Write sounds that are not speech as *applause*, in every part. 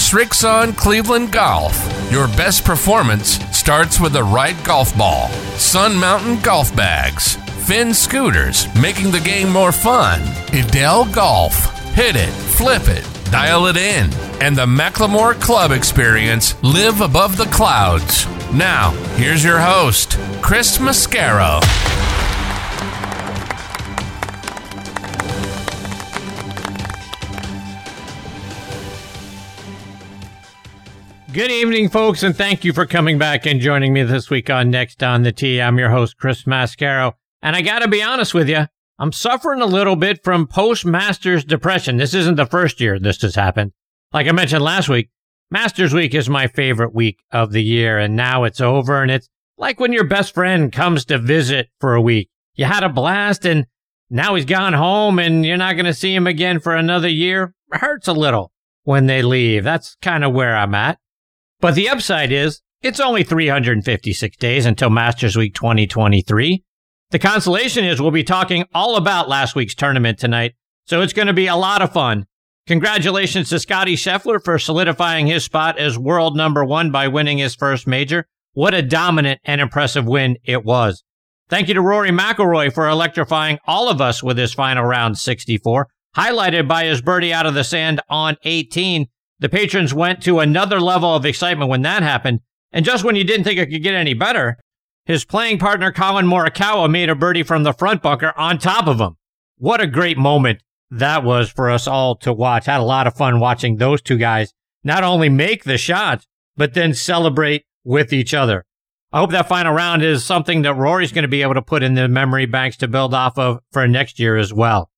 Srixon Cleveland Golf. Your best performance starts with the right golf ball. Sun Mountain Golf Bags. Finn Scooters, making the game more fun. Edel Golf. Hit it, flip it, dial it in. And the McLemore Club experience, live above the clouds. Now, here's your host, Chris Mascaro. Good evening, folks, and thank you for coming back and joining me this week on Next on the Tee. I'm your host, Chris Mascaro, and I gotta be honest with you, I'm suffering a little bit from post-Masters depression. This isn't the first year this has happened. Like I mentioned last week, Masters Week is my favorite week of the year, and now it's over, and it's like when your best friend comes to visit for a week. You had a blast, and now he's gone home, and you're not gonna see him again for another year. It hurts a little when they leave. That's kind of where I'm at. But the upside is it's only 356 days until Masters Week 2023. The consolation is we'll be talking all about last week's tournament tonight, so it's going to be a lot of fun. Congratulations to Scottie Scheffler for solidifying his spot as world number one by winning his first major. What a dominant and impressive win it was. Thank you to Rory McIlroy for electrifying all of us with his final round 64, highlighted by his birdie out of the sand on 18 the patrons went to another level of excitement when that happened. And just when you didn't think it could get any better, his playing partner Collin Morikawa made a birdie from the front bunker on top of him. What a great moment that was for us all to watch. Had a lot of fun watching those two guys not only make the shots, but then celebrate with each other. I hope that final round is something that Rory's going to be able to put in the memory banks to build off of for next year as well.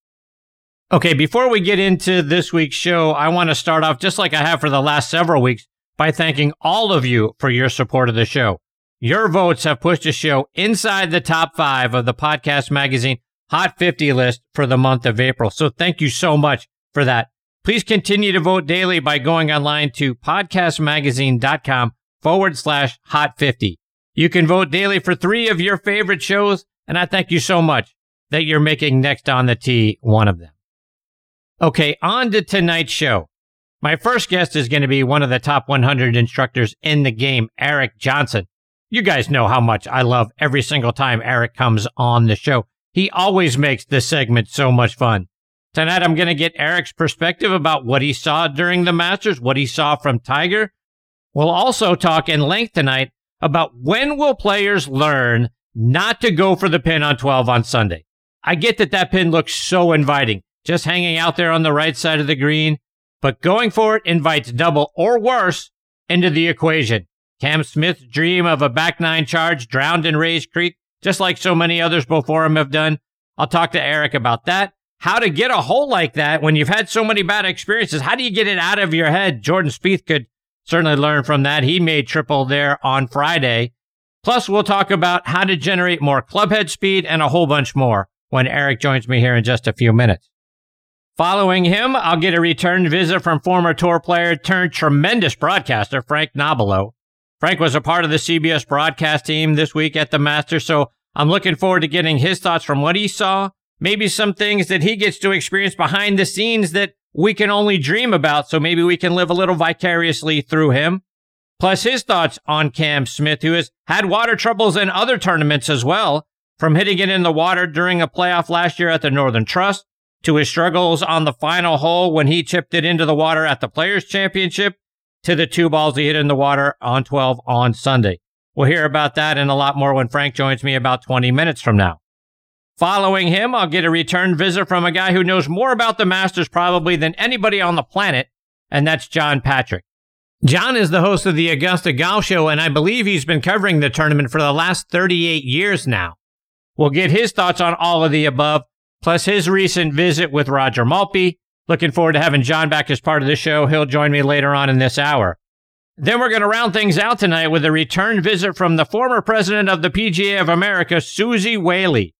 Okay, before we get into this week's show, I want to start off just like I have for the last several weeks by thanking all of you for your support of the show. Your votes have pushed the show inside the top five of the podcast magazine Hot 50 list for the month of April. So thank you so much for that. Please continue to vote daily by going online to podcastmagazine.com forward slash hot 50. You can vote daily for three of your favorite shows, and I thank you so much that you're making Next on the Tee one of them. Okay, on to tonight's show. My first guest is going to be one of the top 100 instructors in the game, Eric Johnson. You guys know how much I love every single time Eric comes on the show. He always makes this segment so much fun. Tonight, I'm going to get Eric's perspective about what he saw during the Masters, what he saw from Tiger. We'll also talk in length tonight about when will players learn not to go for the pin on 12 on Sunday. I get that that pin looks so inviting just hanging out there on the right side of the green, but going for it invites double or worse into the equation. Cam Smith's dream of a back nine charge drowned in Rae's Creek, just like so many others before him have done. I'll talk to Eric about that. How to get a hole like that when you've had so many bad experiences. How do you get it out of your head? Jordan Spieth could certainly learn from that. He made triple there on Friday. Plus, we'll talk about how to generate more clubhead speed and a whole bunch more when Eric joins me here in just a few minutes. Following him, I'll get a return visit from former tour player turned tremendous broadcaster Frank Nobilo. Frank was a part of the CBS broadcast team this week at the Masters, so I'm looking forward to getting his thoughts from what he saw, maybe some things that he gets to experience behind the scenes that we can only dream about, so maybe we can live a little vicariously through him. Plus his thoughts on Cam Smith, who has had water troubles in other tournaments as well, from hitting it in the water during a playoff last year at the Northern Trust to his struggles on the final hole when he chipped it into the water at the Players Championship to the two balls he hit in the water on 12 on Sunday. We'll hear about that and a lot more when Frank joins me about 20 minutes from now. Following him, I'll get a return visit from a guy who knows more about the Masters probably than anybody on the planet, and that's John Patrick. John is the host of the Augusta Golf Show, and I believe he's been covering the tournament for the last 38 years now. We'll get his thoughts on all of the above, plus his recent visit with Roger Maltbie. Looking forward to having John back as part of the show. He'll join me later on in this hour. Then we're going to round things out tonight with a return visit from the former president of the PGA of America, Suzy Whaley.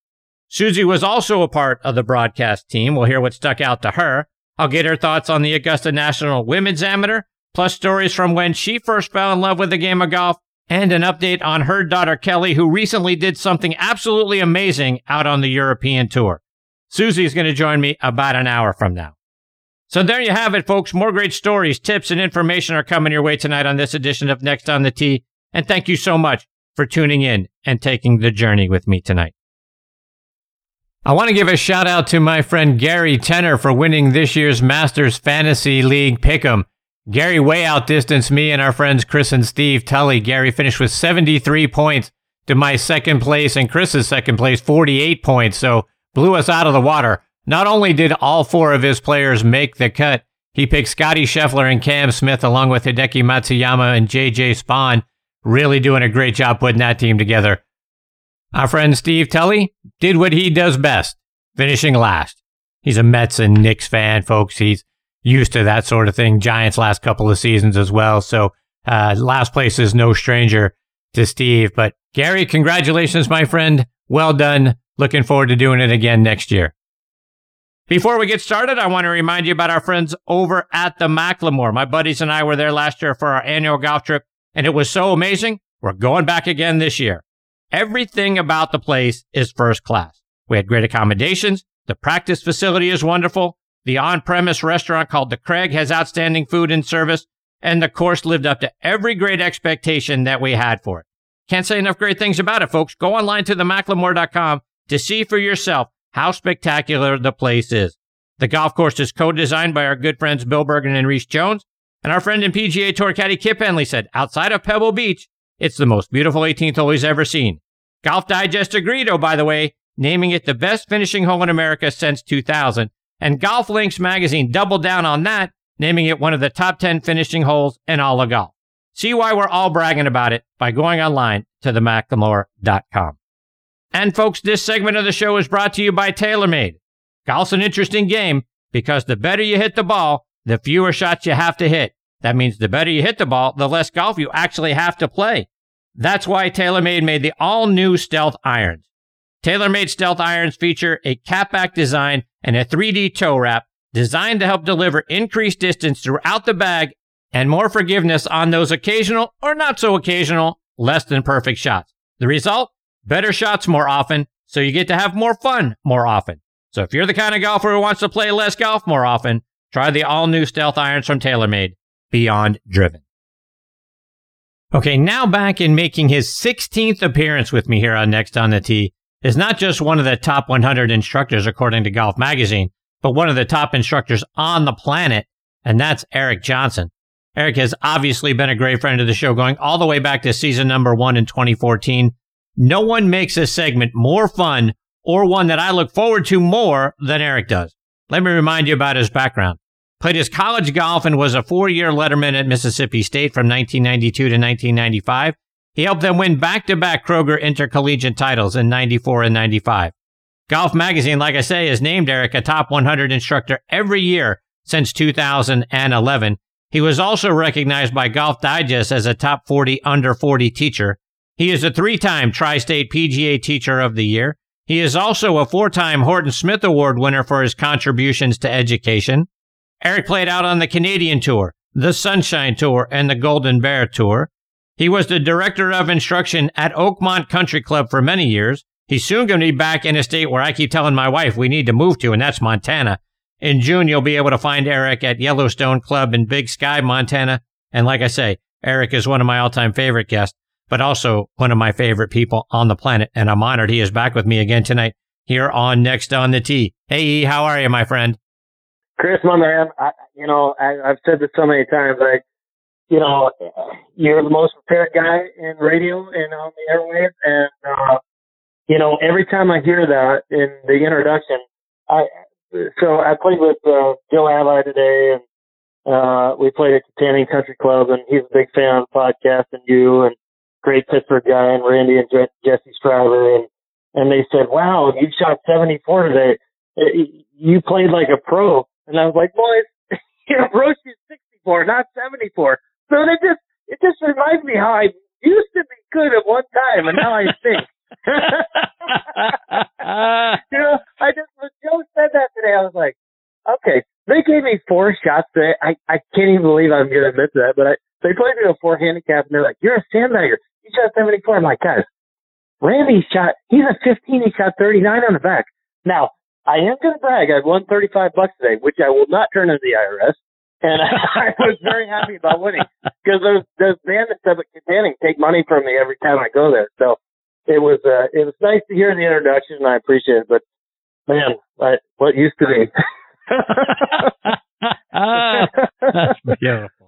Suzy was also a part of the broadcast team. We'll hear what stuck out to her. I'll get her thoughts on the Augusta National Women's Amateur, plus stories from when she first fell in love with the game of golf, and an update on her daughter Kelly, who recently did something absolutely amazing out on the European Tour. Suzy is going to join me about an hour from now. So there you have it, folks. More great stories, tips, and information are coming your way tonight on this edition of Next on the Tee. And thank you so much for tuning in and taking the journey with me tonight. I want to give a shout out to my friend Gary Tenner for winning this year's Masters Fantasy League Pick'em. Gary way outdistanced me and our friends Chris and Steve Tully. Gary finished with 73 points to my second place and Chris's second place, 48 points. So blew us out of the water. Not only did all four of his players make the cut, he picked Scottie Scheffler and Cam Smith along with Hideki Matsuyama and JJ Spaun. Really doing a great job putting that team together. Our friend Steve Tully did what he does best, finishing last. He's a Mets and Knicks fan, folks. He's used to that sort of thing. Giants last couple of seasons as well. So uh, last place is no stranger to Steve. But Gary, congratulations, my friend. Well done. Looking forward to doing it again next year. Before we get started, I want to remind you about our friends over at the McLemore. My buddies and I were there last year for our annual golf trip, and it was so amazing. We're going back again this year. Everything about the place is first class. We had great accommodations. The practice facility is wonderful. The on premise restaurant called The Craig has outstanding food and service. And the course lived up to every great expectation that we had for it. Can't say enough great things about it, folks. Go online to themclemore.com to see for yourself how spectacular the place is. The golf course is co-designed by our good friends Bill Bergin and Rees Jones. And our friend and PGA Tour caddy Kip Henley said, outside of Pebble Beach, it's the most beautiful 18th hole he's ever seen. Golf Digest agreed, oh, by the way, naming it the best finishing hole in America since 2000. And Golf Links magazine doubled down on that, naming it one of the top 10 finishing holes in all of golf. See why we're all bragging about it by going online to themclemore.com. And folks, this segment of the show is brought to you by TaylorMade. Golf's an interesting game because the better you hit the ball, the fewer shots you have to hit. That means the better you hit the ball, the less golf you actually have to play. That's why TaylorMade made the all new Stealth Irons. TaylorMade Stealth Irons feature a Cap Back design and a 3D toe wrap designed to help deliver increased distance throughout the bag and more forgiveness on those occasional or not so occasional less than perfect shots. The result? Better shots more often, so you get to have more fun more often. So if you're the kind of golfer who wants to play less golf more often, try the all new Stealth Irons from TaylorMade, Beyond Driven. Okay, now back in making his 16th appearance with me here on Next on the Tee is not just one of the top 100 instructors according to Golf Magazine, but one of the top instructors on the planet, and that's Eric Johnson. Eric has obviously been a great friend of the show going all the way back to season number one in 2014. No one makes this segment more fun or one that I look forward to more than Eric does. Let me remind you about his background played his college golf and was a four-year letterman at Mississippi State from 1992 to 1995. He helped them win back-to-back Kroger intercollegiate titles in 94 and 95. Golf Magazine, like I say, has named Eric a top 100 instructor every year since 2011. He was also recognized by Golf Digest as a top 40 under 40 teacher. He is a three-time Tri-State PGA Teacher of the Year. He is also a four-time Horton Smith Award winner for his contributions to education. Eric played out on the Canadian Tour, the Sunshine Tour, and the Golden Bear Tour. He was the director of instruction at Oakmont Country Club for many years. He's soon going to be back in a state where I keep telling my wife we need to move to, and that's Montana. In June, you'll be able to find Eric at Yellowstone Club in Big Sky, Montana. And like I say, Eric is one of my all time favorite guests, but also one of my favorite people on the planet. And I'm honored he is back with me again tonight here on Next on the Tee. Hey, how are you, my friend? Chris, my man, I, you know, I, I've said this so many times. I, you know, you're the most prepared guy in radio and on the airwaves, and uh, you know, every time I hear that in the introduction, I so I played with uh, Joe Ally today, and uh, we played at Tanning Country Club, and he's a big fan of the podcast, and you, and great Pittsburgh guy, and Randy and Jesse Stryver, and and they said, "Wow, you shot 74 today. Eh, you played like a pro." And I was like, boys, *laughs* you know, Roche is 64, not 74. So they just, it just reminds me how I used to be good at one time and now I think. *laughs* *laughs* you know, I just when Joe said that today, I was like, okay, they gave me four shots today. I I can't even believe I'm going to admit that, but I they played me a four handicap and they're like, you're a sandbagger. You shot 74. I'm like, guys, Randy shot. He's a 15. He shot 39 on the back. Now I am going to brag. I've won 35 bucks today, which I will not turn into the IRS. And *laughs* I was very happy about winning because those those bandits up at Katanning take money from me every time I go there. So it was uh, it was nice to hear the introduction, and I appreciate it. But man, I, what used to be. *laughs* *laughs* ah, that's beautiful.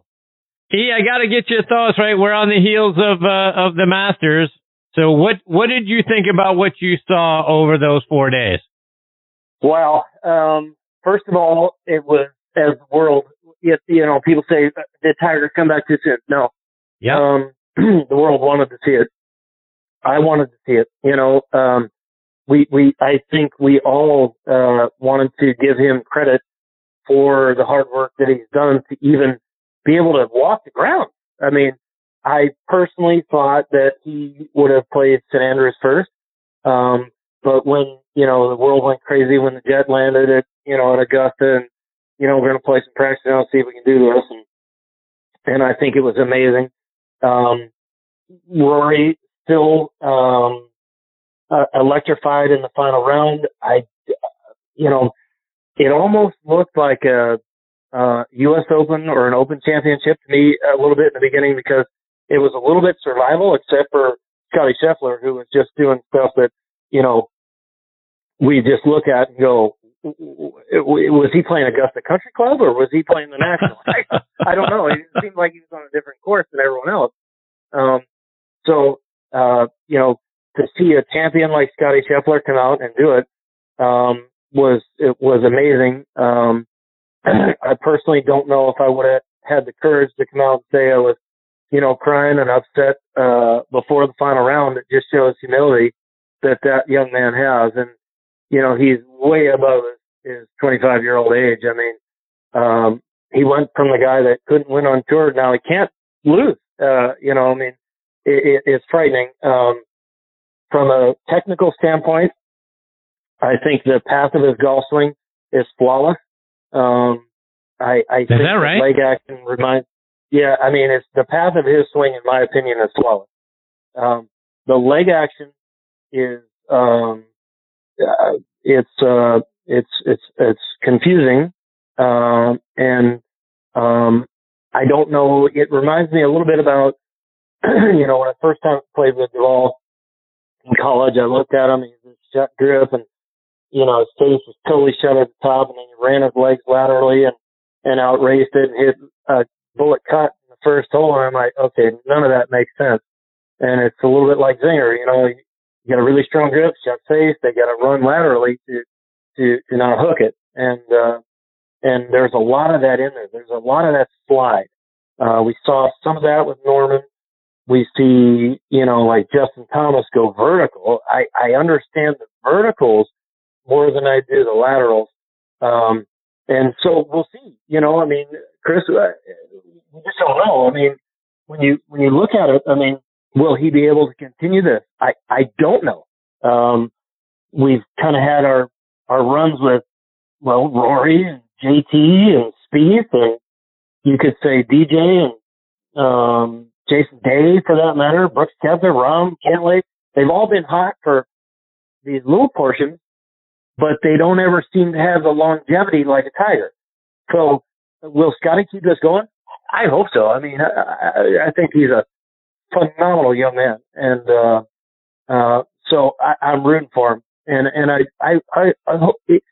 E, I got to get your thoughts right. We're on the heels of uh, of the Masters. So what what did you think about what you saw over those four days? Well, um, first of all, it was as the world. If, you know, people say did Tiger come back too soon? No. Yeah. Um, *clears throat* the world wanted to see it. I wanted to see it. You know, um, we we I think we all uh, wanted to give him credit for the hard work that he's done to even be able to walk the ground. I mean, I personally thought that he would have played St Andrews first, um, but when you know the world went crazy when the jet landed at you know at Augusta, and you know we're going to play some practice now, and see if we can do this, and and I think it was amazing. Um, Rory still um, uh, electrified in the final round. I, you know, it almost looked like a, uh, U.S. Open or an Open Championship to me a little bit in the beginning because it was a little bit survival, except for Scottie Scheffler, who was just doing stuff that, you know, we just look at and go, was he playing Augusta Country Club or was he playing the National? *laughs* I, I don't know. It seemed like he was on a different course than everyone else. Um, so, uh, you know, to see a champion like Scottie Scheffler come out and do it, um, was, it was amazing. Um, *clears throat* I personally don't know if I would have had the courage to come out and say I was, you know, crying and upset, uh, before the final round. It just shows humility that that young man has. And, you know, he's way above his, his 25 year old age. I mean, um, he went from the guy that couldn't win on tour. Now he can't lose. Uh, you know, I mean, it, it, it's frightening. Um, from a technical standpoint, I think the path of his golf swing is flawless. Um, I, I is think that right? leg action reminds. Yeah, I mean, it's the path of his swing, in my opinion, is flawless. Um, the leg action is um, uh, it's uh, it's it's it's confusing, um, and um, I don't know. It reminds me a little bit about *clears throat* you know when I first time played with Duval in college. I looked at him. He's a shut grip, and you know his face was totally shut at the top, and then he ran his legs laterally and and outraced it and hit a bullet cut in the first hole. And I'm like, okay, none of that makes sense. And it's a little bit like Zinger, you know, you got a really strong grip, shut face. They got to run laterally to to to not hook it, and uh, and there's a lot of that in there. There's a lot of that slide. Uh, we saw some of that with Norman. We see, you know, like Justin Thomas go vertical. I I understand the verticals more than I do the laterals. Um, and so we'll see. You know, I mean, Chris, uh, we just don't know. I mean, when you when you look at it, I mean, Will he be able to continue this? I, I don't know. Um, we've kind of had our, our runs with, well, Rory and JT and Spieth and you could say DJ and, um, Jason Day for that matter, Brooks Koepka, Rahm, Cantlay. They've all been hot for these little portions, but they don't ever seem to have the longevity like a Tiger. So will Scottie keep this going? I hope so. I mean, I, I, think he's a phenomenal young man, and uh, uh, so I, I'm rooting for him. And and I I I I, hope it,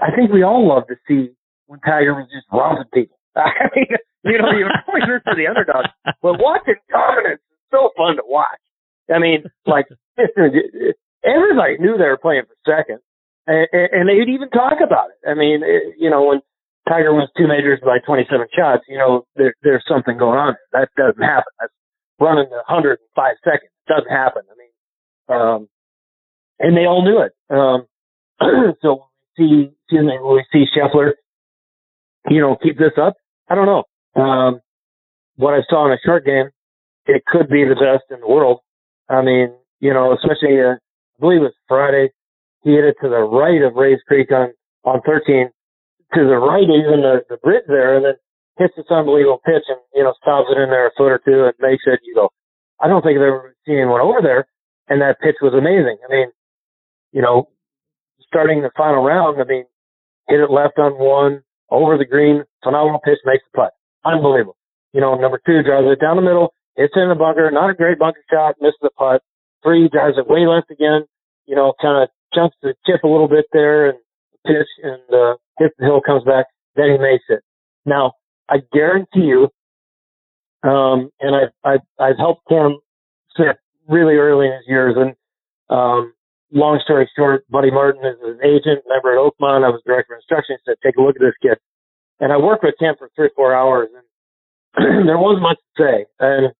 I think we all love to see when Tiger was just robbing people. *laughs* I mean, you know, you're always root for the underdog, but watching dominance is so fun to watch. I mean, like *laughs* everybody knew they were playing for second, and, and they'd even talk about it. I mean, it, you know, when Tiger wins two majors by 27 shots, you know, there, there's something going on. That doesn't happen. That's running 105 seconds. Doesn't happen. I mean, um, and they all knew it. Um, *clears throat* so see, see, when we see Scheffler, you know, keep this up. I don't know. Um, what I saw in a short game, it could be the best in the world. I mean, you know, especially, uh, I believe it was Friday, he hit it to the right of Rae's Creek on, on 13, to the right even the, the bridge there, and then hits this unbelievable pitch and, you know, stops it in there a foot or two and makes it, you go, I don't think I've ever seen anyone over there. And that pitch was amazing. I mean, you know, starting the final round, I mean, hit it left on one, over the green, phenomenal pitch, makes the putt. Unbelievable. You know, number two drives it down the middle, it's in the bunker, not a great bunker shot, misses the putt. Three drives it way left again, you know, kind of chunks the chip a little bit there and pitch and uh, hits the hill, comes back, then he makes it. Now, I guarantee you, um, and I've, I've, I've helped Cam sit really early in his years. And, um, long story short, Buddy Martin is his agent, member at Oakmont. I was director of instruction. He said, take a look at this kid. And I worked with Cam for three or four hours and *clears throat* there wasn't much to say. And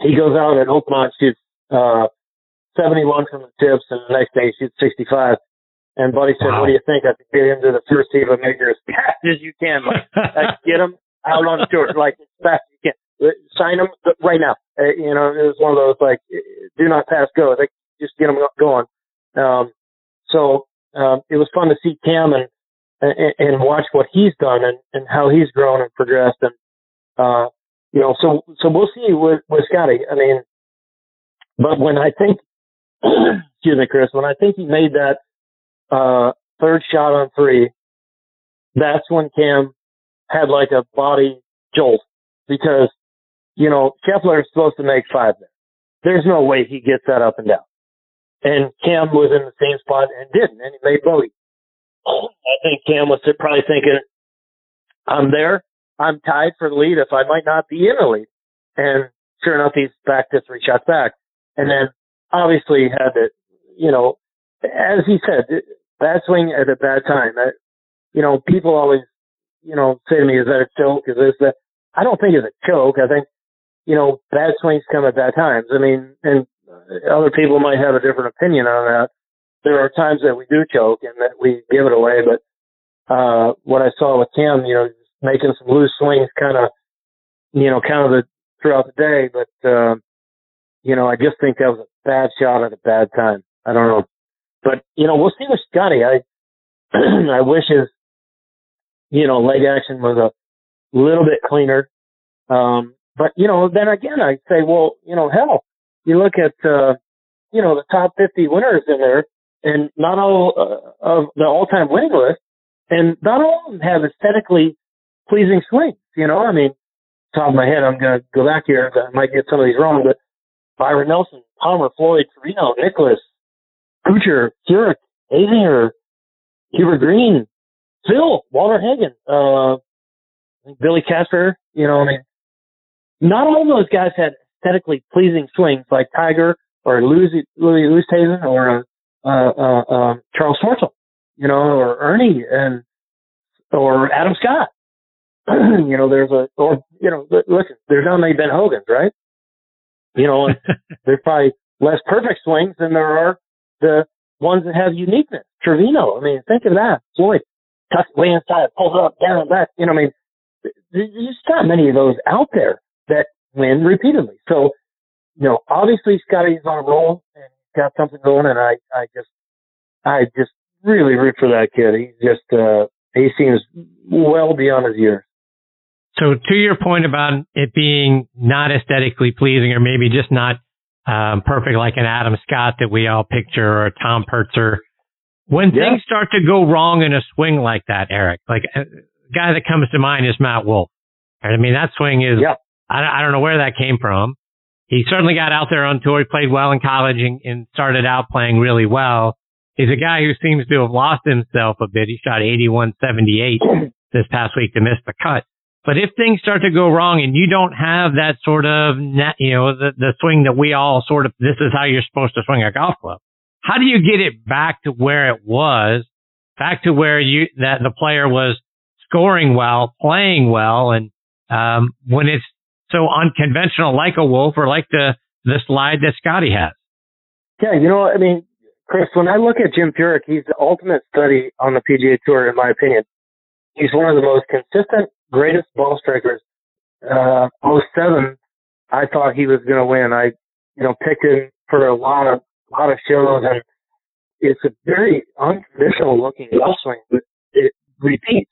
he goes out at Oakmont, shoots, uh, 71 from the tips and the next day he shoots 65. And Buddy said, wow. what do you think? I could get him to the first tee of a major as fast as you can. Like, like *laughs* get him out on tour, like as fast as you can. Sign him right now. Uh, you know, it was one of those like, do not pass go. Like, just get him going. Um, so, um, it was fun to see Cam and, and, and watch what he's done and, and how he's grown and progressed. And, uh, you know, so, so we'll see with, with Scottie. I mean, but when I think, *clears throat* excuse me, Chris, when I think he made that, uh, third shot on three, that's when Cam had like a body jolt because, you know, Scheffler is supposed to make five there. There's no way he gets that up and down. And Cam was in the same spot and didn't, and he made bogey. I think Cam was probably thinking, I'm there. I'm tied for the lead if I might not be in the lead. And sure enough, he's back to three shots back. And then obviously had to, you know, as he said, bad swing at a bad time. You know, people always, you know, say to me, is that a joke? Is this that? I don't think it's a joke. I think, you know, bad swings come at bad times. I mean, and other people might have a different opinion on that. There are times that we do choke and that we give it away, but, uh, what I saw with Cam, you know, making some loose swings kind of, you know, kind of the, throughout the day, but, uh, you know, I just think that was a bad shot at a bad time. I don't know. But, you know, we'll see with Scottie. I, *clears throat* I wish his, you know, leg action was a little bit cleaner. Um, but, you know, then again, I say, well, you know, hell, you look at, uh, you know, the top 50 winners in there and not all uh, of the all-time winning list and not all of them have aesthetically pleasing swings. You know, I mean, top of my head, I'm to go back here. I might get some of these wrong, but Byron Nelson, Palmer, Floyd, Trevino, Nicklaus, Kuchar, Furyk, Azinger, Hubert Green, Phil, Walter Hagen, uh, Billy Casper, you know, I mean, not all those guys had aesthetically pleasing swings like Tiger or Louis, Louis Oosthuizen or, uh, uh, uh, Charles Schwartzel, you know, or Ernie and, or Adam Scott. *clears throat* you know, there's a, or, you know, listen, there's not many Ben Hogans, right? You know, *laughs* there's probably less perfect swings than there are the ones that have uniqueness. Trevino, I mean, think of that. Floyd, tucks way inside, pulls it up, down, and back. You know, I mean, there's not many of those out there that win repeatedly. So, you know, obviously Scottie's on a roll and got something going, and I, I just, I just really root for that kid. He's just, uh, he seems well beyond his years. So to your point about it being not aesthetically pleasing or maybe just not um, perfect like an Adam Scott that we all picture or a Tom Purtzer, when yeah. things start to go wrong in a swing like that, Eric, like a guy that comes to mind is Matt Wolff. I mean, that swing is, yeah. I, I don't know where that came from. He certainly got out there on tour. He played well in college and, and started out playing really well. He's a guy who seems to have lost himself a bit. He shot 81 78 *clears throat* this past week to miss the cut. But if things start to go wrong and you don't have that sort of, net, you know, the, the swing that we all sort of, this is how you're supposed to swing a golf club. How do you get it back to where it was, back to where you, that the player was scoring well, playing well, and, um, when it's so unconventional like a Wolff or like the, the slide that Scottie has? Yeah, you know, I mean, Chris, when I look at Jim Furyk, he's the ultimate study on the PGA Tour, in my opinion. He's one of the most consistent greatest ball strikers. Uh, 07, I thought he was going to win. I, you know, picked him for a lot of, lot of shows and it's a very untraditional looking golf swing, but it repeats.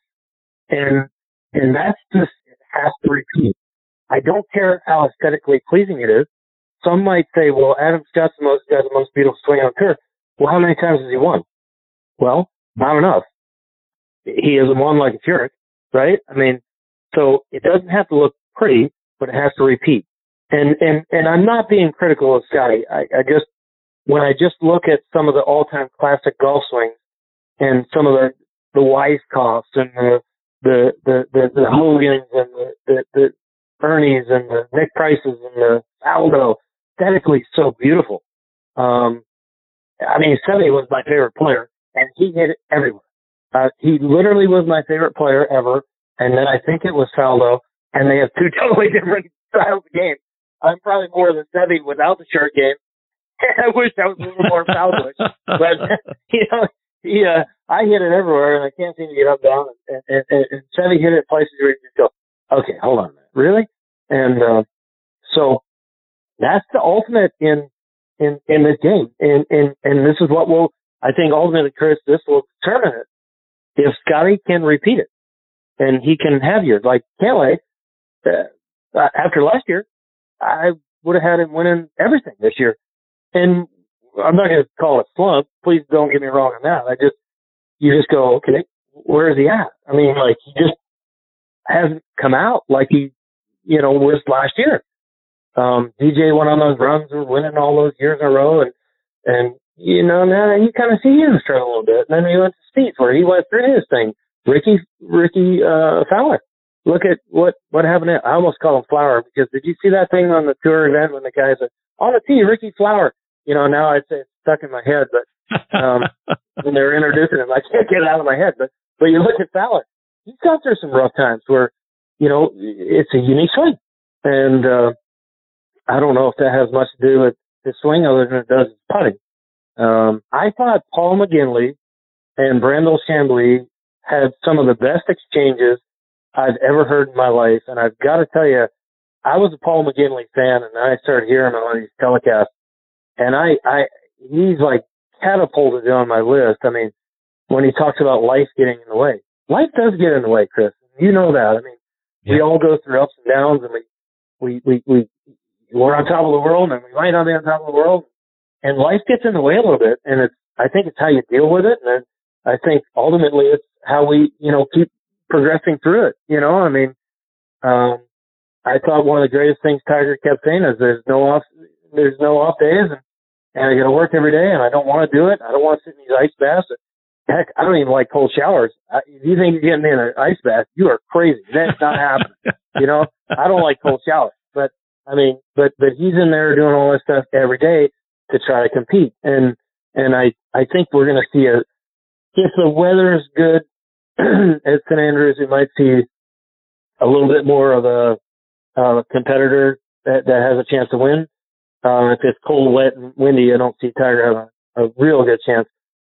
And, and that's just, it has to repeat. I don't care how aesthetically pleasing it is. Some might say, well, Adam Scott's the most, got the most beautiful swing on tour. Well, how many times has he won? Well, not enough. He hasn't won like a jerk, right? I mean, so it doesn't have to look pretty, but it has to repeat. And, and, and I'm not being critical of Scottie. I, I just, when I just look at some of the all-time classic golf swings and some of the, the Weiskopfs and the, the, the, the, the Hogans and the, the, the Ernies and the Nick Prices and the Faldo, aesthetically so beautiful. Um, I mean, Seve was my favorite player and he hit it everywhere. Uh, he literally was my favorite player ever. And then I think it was Faldo and they have two *laughs* totally different styles of game. I'm probably more than Seve without the short game. *laughs* I wish I was a little more Faldoish, but *laughs* you know, he, uh, I hit it everywhere and I can't seem to get up down and, and, and, and Seve hit it places where you just go, okay, hold on a. Really? And, uh, so that's the ultimate in, in, in this game. And, and, and this is what will, I think ultimately, Chris, this will determine it. If Scottie can repeat it and he can have yours, like Cantlay, uh, after last year, I would have had him winning everything this year. And I'm not going to call it slump. Please don't get me wrong on that. I just, you just go, okay, where is he at? I mean, like he just hasn't come out like he, you know, was last year. Um, DJ went on those runs and winning all those years in a row and, and, you know, now you kind of see him struggle a little bit. And then he went to Spieth where he went through his thing. Rickie, Rickie, uh, Fowler look at what what happened. I almost call him Flower because did you see that thing on the tour event when the guy said on the tee, Rickie Flower? You know, now I'd say it's stuck in my head, but um, *laughs* when they were introducing him, I can't get it out of my head. But but you look at Fowler, he's gone through some rough times where you know it's a unique swing, and uh, I don't know if that has much to do with his swing other than it does his putting. Um, I thought Paul McGinley and Brandel Chamblee had some of the best exchanges I've ever heard in my life. And I've got to tell you, I was a Paul McGinley fan and I started hearing him on these telecasts and I, I, he's like catapulted on my list. I mean, when he talks about life getting in the way, life does get in the way, Chris. You know that. I mean, yeah. we all go through ups and downs and we, we, we, we, we're on top of the world and we might not be on top of the world and life gets in the way a little bit. And it's, I think it's how you deal with it. And I think ultimately it's how we, you know, keep progressing through it. You know, I mean, um, I thought one of the greatest things Tiger kept saying is there's no off, there's no off days and, and I got to work every day and I don't want to do it. I don't want to sit in these ice baths. Heck, I don't even like cold showers. I, if you think you're getting me in an ice bath, you are crazy. That's not happening. *laughs* You know, I don't like cold showers, but I mean, but, but he's in there doing all this stuff every day to try to compete. And, and I, I think we're going to see a, if the weather is good, *clears throat* at St. Andrews, we might see a little bit more of a uh, competitor that, that has a chance to win. Uh, if it's cold, wet, and windy, I don't see Tiger have a, a real good chance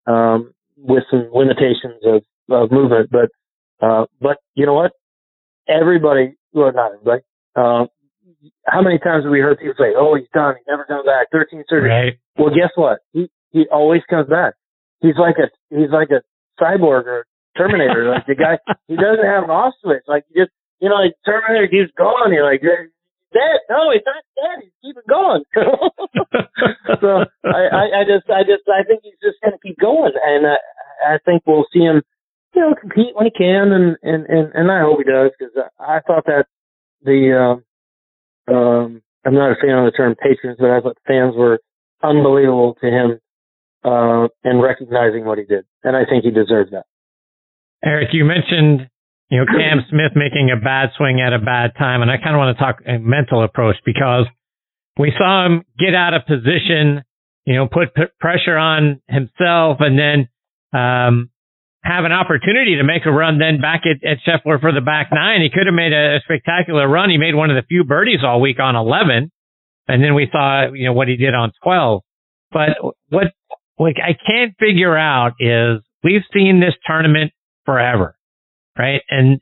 um, with some limitations of, of movement. But uh, but you know what? Everybody, well, not everybody. Uh, how many times have we heard people say, "Oh, he's done. He's never coming back. 13 surgery." Right. Well, guess what? He he always comes back. He's like a he's like a cyborg or Terminator. like the guy, he doesn't have an off switch. Like you just, you know, like Terminator keeps going. You're like, dead. No, he's not dead. He's keeping going. *laughs* so I, I, I just, I just, I think he's just going to keep going, and uh, I think we'll see him, you know, compete when he can, and and and, and I hope he does because I thought that the, um, um, I'm not a fan of the term patrons, but I thought fans were unbelievable to him uh, and recognizing what he did, and I think he deserves that. Eric, you mentioned, you know, Cam Smith making a bad swing at a bad time. And I kind of want to talk a mental approach because we saw him get out of position, you know, put p- pressure on himself and then, um, have an opportunity to make a run then back at, at Scheffler for the back nine. He could have made a, a spectacular run. He made one of the few birdies all week on 11. And then we saw, you know, what he did on 12. But what, what I can't figure out is we've seen this tournament forever, right? And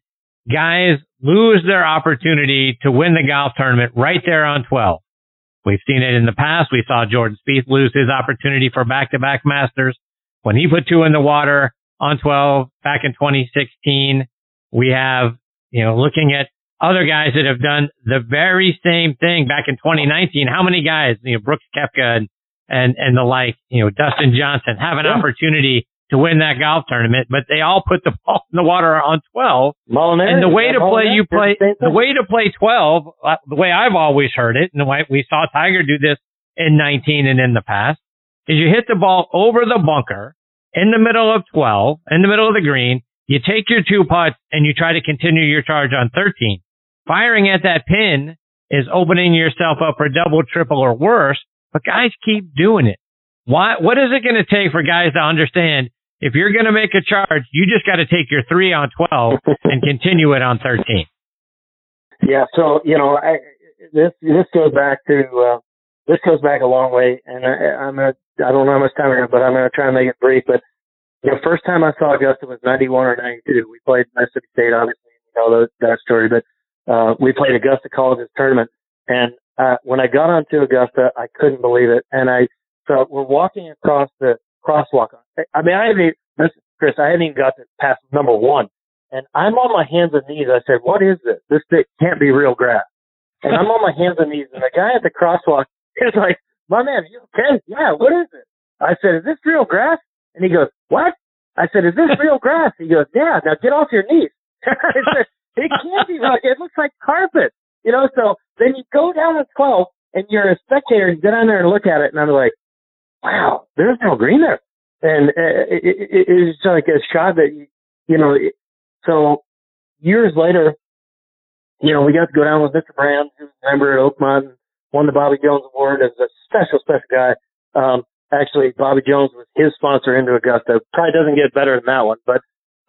guys lose their opportunity to win the golf tournament right there on 12. We've seen it in the past. We saw Jordan Spieth lose his opportunity for back-to-back Masters when he put two in the water on 12 back in 2016. We have, you know, looking at other guys that have done the very same thing back in 2019. How many guys, you know, Brooks Koepka and, and, and the like, you know, Dustin Johnson have an yeah. opportunity to win that golf tournament, but they all put the *laughs* ball in the water on 12. Molinari, and the way to play, you play, the way to play 12, uh, the way I've always heard it, and the way we saw Tiger do this in 19 and in the past, is you hit the ball over the bunker in the middle of 12, in the middle of the green, you take your two putts and you try to continue your charge on 13. Firing at that pin is opening yourself up for double, triple, or worse, but guys keep doing it. Why, what is it going to take for guys to understand if you're going to make a charge, you just got to take your three on 12 *laughs* and continue it on 13. Yeah. So, you know, I, this, this goes back to, uh, this goes back a long way and I, I'm to, I don't know how much time I got, but I'm to try and make it brief. But the first time I saw Augusta was 91 or 92. We played Mississippi State, obviously, you know that, that story, but, uh, we played Augusta College's tournament. And, uh, when I got onto Augusta, I couldn't believe it. And I, so we're walking across the, crosswalk. I mean, I haven't, even, Chris, I hadn't even got to past number one. And I'm on my hands and knees. I said, what is this? This can't be real grass. And I'm on my hands and knees. And the guy at the crosswalk *laughs* is like, my man, you okay? Yeah, what is it? I said, is this real grass? And he goes, what? I said, is this *laughs* real grass? He goes, yeah, now get off your knees. *laughs* I said, it can't be real. It looks like carpet. You know, so then you go down to 12 and you're a spectator and get down there and look at it. And I'm like, wow, there's no green there. And uh, it, it, it's like a shot that, you know, so years later, you know, we got to go down with Mr. Brand, who's a member at Oakmont, won the Bobby Jones Award as a special, special guy. Um, actually, Bobby Jones was his sponsor into Augusta. Probably doesn't get better than that one, but,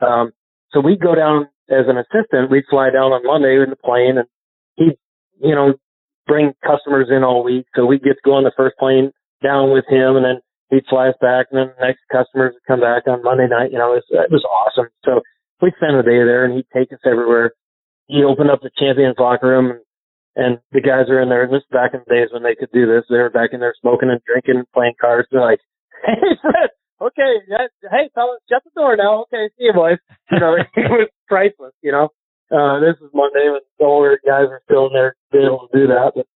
um, so we'd go down as an assistant. We'd fly down on Monday in the plane and he'd, you know, bring customers in all week. So we'd get to go on the first plane down with him, and then he'd fly us back, and then the next customers would come back on Monday night. You know, it was, it was awesome. So we'd spend the day there, and he'd take us everywhere. He opened up the champions locker room, and, and the guys are in there. And this is back in the days when they could do this. They were back in there smoking and drinking and playing cards. They're like, *laughs* "Hey, Fred, okay, that, hey, fellas, shut the door now. Okay, see you, boys." You know, *laughs* it was priceless. You know, uh, this is Monday when the older guys are still in there, being able to do that. But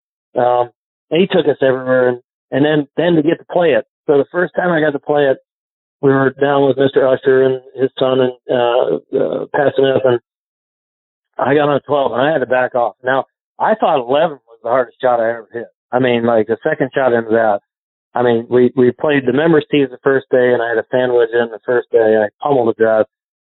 um, he took us everywhere, and and then then to get to play it. So the first time I got to play it, we were down with Mr. Usher and his son and uh, uh, Pat Smith, and I got on 12 and I had to back off. Now I thought 11 was the hardest shot I ever hit. I mean, like the second shot into that. I mean, we we played the members tees the first day, and I had a sandwich in the first day. I pummeled the drive,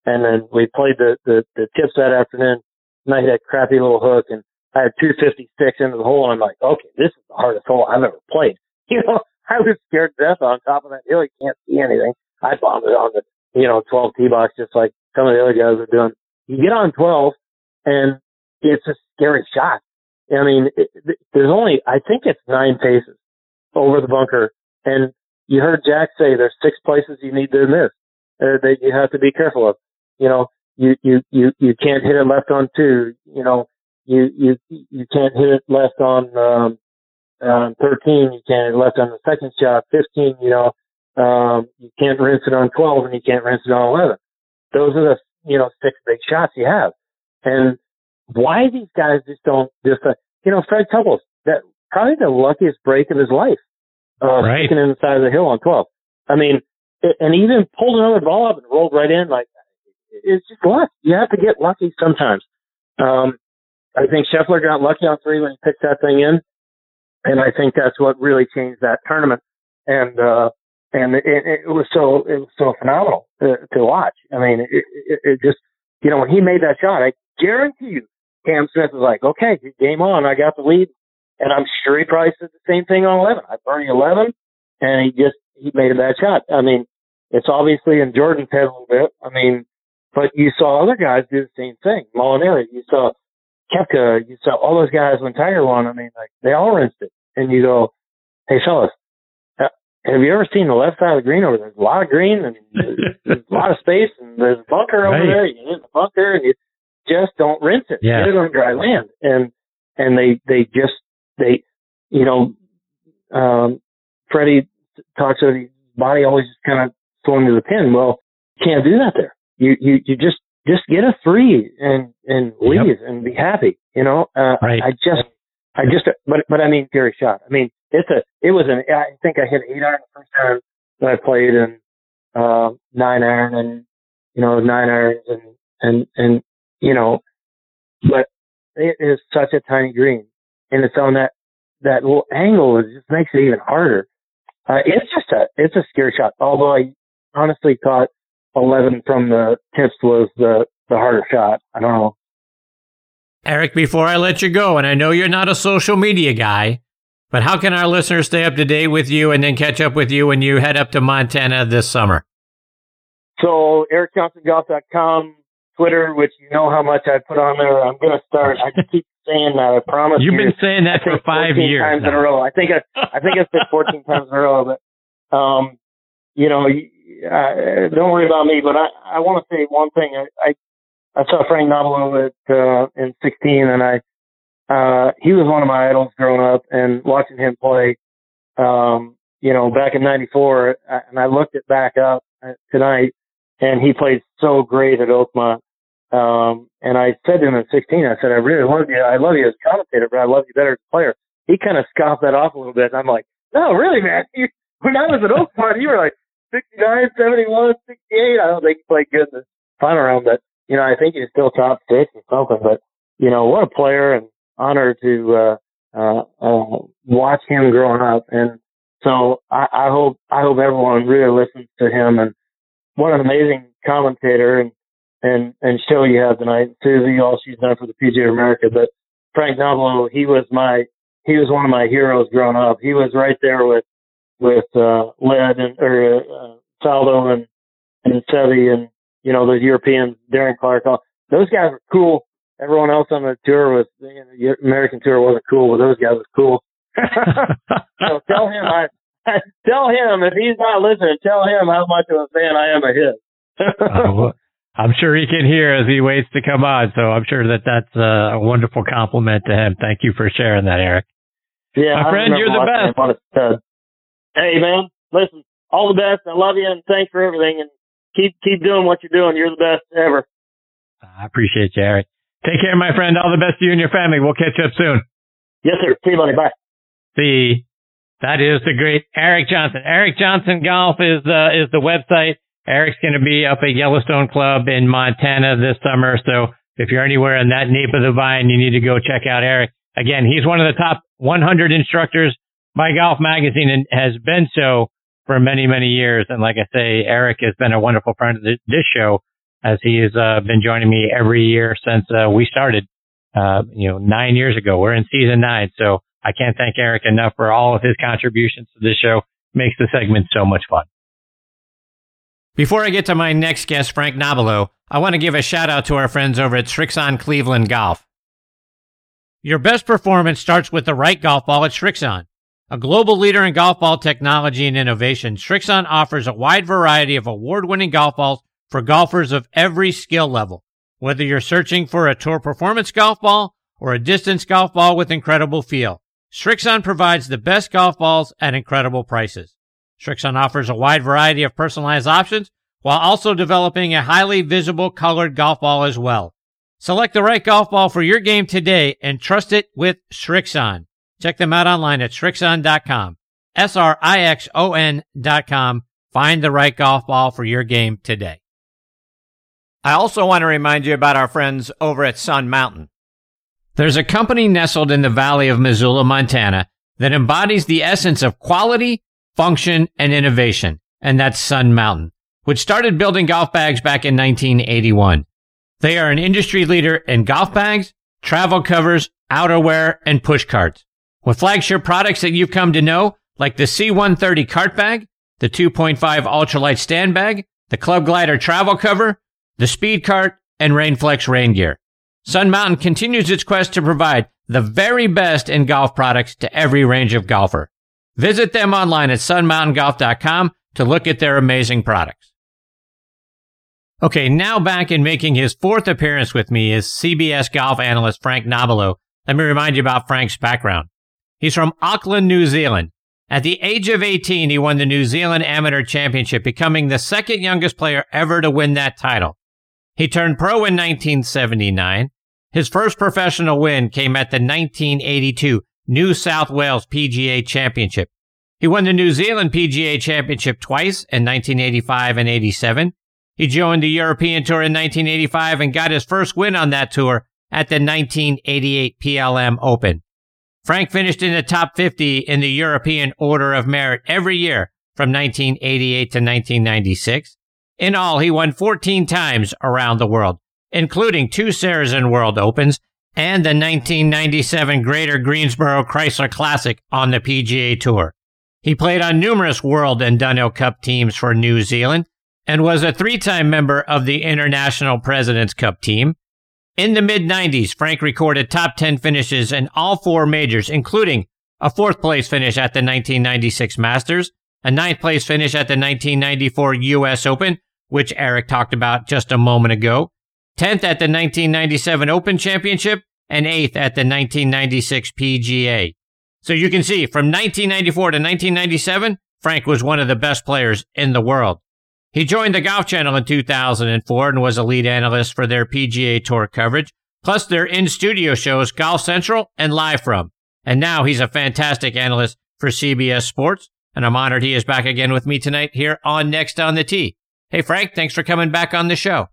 and then we played the the, the tips that afternoon. And I had a crappy little hook, and I had 256 into the hole, and I'm like, okay, this is the hardest hole I've ever played. *laughs* you know, I was scared to death on top of that hill. You can't see anything. I bombed it on the, you know, 12 tee box just like some of the other guys are doing. You get on 12 and it's a scary shot. I mean, it, it, there's only, I think it's nine paces over the bunker. And you heard Jack say there's six places you need to miss uh, that you have to be careful of. You know, you, you, you, you can't hit it left on two. You know, you, you, you can't hit it left on, um, um, 13, you can't hit left on the second shot. 15, you know, um, you can't rinse it on 12 and you can't rinse it on 11. Those are the, you know, six big shots you have. And why these guys just don't just, uh, you know, Fred Couples, that probably the luckiest break of his life, uh, right. sticking in the side of the hill on 12. I mean, it, and even pulled another ball up and rolled right in. Like, it's just luck. You have to get lucky sometimes. Um, I think Scheffler got lucky on three when he picked that thing in and I think that's what really changed that tournament. And uh, and it, it was so it was so phenomenal to, to watch. I mean, it, it, it just you know when he made that shot, I guarantee you, Cam Smith was like, okay, game on, I got the lead, and I'm sure he probably said the same thing on 11. I burned 11, and he just he made a bad shot. I mean, it's obviously in Jordan's head a little bit. I mean, but you saw other guys do the same thing. Molinari, you saw Koepka, you saw all those guys when Tiger won. I mean, like they all rinsed it and you go, hey fellas, have you ever seen the left side of the green over there? There's a lot of green and there's a lot of space and there's a bunker over right. there. You hit the bunker and you, just don't rinse it. Yeah. Get it on dry land. And, and they, they just, they, you know, um, Freddie talks about his body always just kind of going to the pin. Well, you can't do that there. You, you, you just, just get a three and, and leave Yep. and be happy. You know, uh, Right. I just, I just, but, but I mean, Gary shot. I mean, it's a, it was an, I think I hit eight iron the first time that I played and, uh, nine iron and, you know, nine irons and, and, and, you know, but it is such a tiny green and it's on that, that little angle. It just makes it even harder. Uh, it's just a, it's a scary shot. Although I honestly thought 11 from the tips was the, the harder shot. I don't know. Eric, before I let you go, and I know you're not a social media guy, but how can our listeners stay up to date with you and then catch up with you when you head up to Montana this summer? So ericjohnsongolf.com, Twitter, which you know how much I put on there. I'm going to start. I keep saying that. I promise You've you. been saying that for five 14 years. times in a row. I think I, I think it's been 14 *laughs* times in a row. But um, you know, uh, don't worry about me. But I, I want to say one thing. I, I, I saw Frank Nobilo at uh, in 16, and I, uh, he was one of my idols growing up, and watching him play, um, you know, back in '94, uh, and I looked it back up uh, tonight, and he played so great at Oakmont. Um, and I said to him at 16, I said, I really love you. I love you as a commentator, but I love you better as a player. He kind of scoffed that off a little bit. And I'm like, no, really, man. *laughs* You, when I was at Oakmont, you were like 69, 71, 68. I don't think he played good in the final round, but, you know, I think he's still top six or something. But, you know, what a player and honor to, uh, uh, uh, watch him growing up. And so I, I hope, I hope everyone really listens to him and what an amazing commentator and, and, and show you have tonight. Suzy, all she's done for the PGA of America, but Frank Nobilo, he was my, he was one of my heroes growing up. He was right there with, with, uh, Led and, or, uh, Faldo and, and Seve and, you know, those Europeans, Darren Clarke, all, those guys were cool. Everyone else on the tour was, you know, the American tour wasn't cool, but those guys were cool. *laughs* so tell him I, tell him if he's not listening, tell him how much of a fan I am of his. Well, I'm sure he can hear as he waits to come on. So I'm sure that that's a wonderful compliment to him. Thank you for sharing that, Eric. Yeah, My I friend, you're the best. on a. Hey man, listen, all the best. I love you and thanks for everything. And keep keep doing what you're doing. You're the best ever. I appreciate you, Eric. Take care, my friend. All the best to you and your family. We'll catch up soon. Yes, sir. See you, buddy. Bye. The that is the great Eric Johnson. Eric Johnson Golf is uh, is the website. Eric's going to be up at Yellowstone Club in Montana this summer. So if you're anywhere in that nape of the vine, you need to go check out Eric. Again, he's one of the top 100 instructors by Golf Magazine and has been so for many, many years. And like I say, Eric has been a wonderful friend of thi- this show as he has uh, been joining me every year since uh, we started, uh, you know, nine years ago. We're in season nine. So I can't thank Eric enough for all of his contributions to this show. Makes the segment so much fun. Before I get to my next guest, Frank Nobilo, I want to give a shout out to our friends over at Srixon Cleveland Golf. Your best performance starts with the right golf ball at Srixon. A global leader in golf ball technology and innovation, Srixon offers a wide variety of award-winning golf balls for golfers of every skill level. Whether you're searching for a tour performance golf ball or a distance golf ball with incredible feel, Srixon provides the best golf balls at incredible prices. Srixon offers a wide variety of personalized options while also developing a highly visible colored golf ball as well. Select the right golf ball for your game today and trust it with Srixon. Check them out online at Srixon.com. S-R-I-X-O-N dot com. Find the right golf ball for your game today. I also want to remind you about our friends over at Sun Mountain. There's a company nestled in the valley of Missoula, Montana that embodies the essence of quality, function, and innovation, and that's Sun Mountain, which started building golf bags back in 1981. They are an industry leader in golf bags, travel covers, outerwear, and push carts. With flagship products that you've come to know, like the C130 cart bag, the 2.5 ultralight stand bag, the Club Glider travel cover, the Speed Cart, and Rainflex rain gear. Sun Mountain continues its quest to provide the very best in golf products to every range of golfer. Visit them online at sunmountaingolf.com to look at their amazing products. Okay, now back in making his fourth appearance with me is CBS golf analyst Frank Nobilo. Let me remind you about Frank's background. He's from Auckland, New Zealand. At the age of 18, he won the New Zealand Amateur Championship, becoming the second youngest player ever to win that title. He turned pro in 1979. His first professional win came at the 1982 New South Wales PGA Championship. He won the New Zealand PGA Championship twice in 1985 and 87. He joined the European Tour in 1985 and got his first win on that tour at the 1988 PLM Open. Frank finished in the top 50 in the European Order of Merit every year from 1988 to 1996. In all, he won 14 times around the world, including two Sarazen World Opens and the 1997 Greater Greensboro Chrysler Classic on the PGA Tour. He played on numerous World and Dunhill Cup teams for New Zealand and was a three-time member of the International President's Cup team. In the mid 90s, Frank recorded top 10 finishes in all four majors, including a fourth place finish at the 1996 Masters, a ninth place finish at the 1994 U.S. Open, which Eric talked about just a moment ago, 10th at the 1997 Open Championship, and 8th at the 1996 PGA. So you can see from 1994 to 1997, Frank was one of the best players in the world. He joined the Golf Channel in 2004 and was a lead analyst for their PGA Tour coverage, plus their in studio shows Golf Central and Live From. And now he's a fantastic analyst for CBS Sports. And I'm honored he is back again with me tonight here on Next on the Tee. Hey, Frank, thanks for coming back on the show.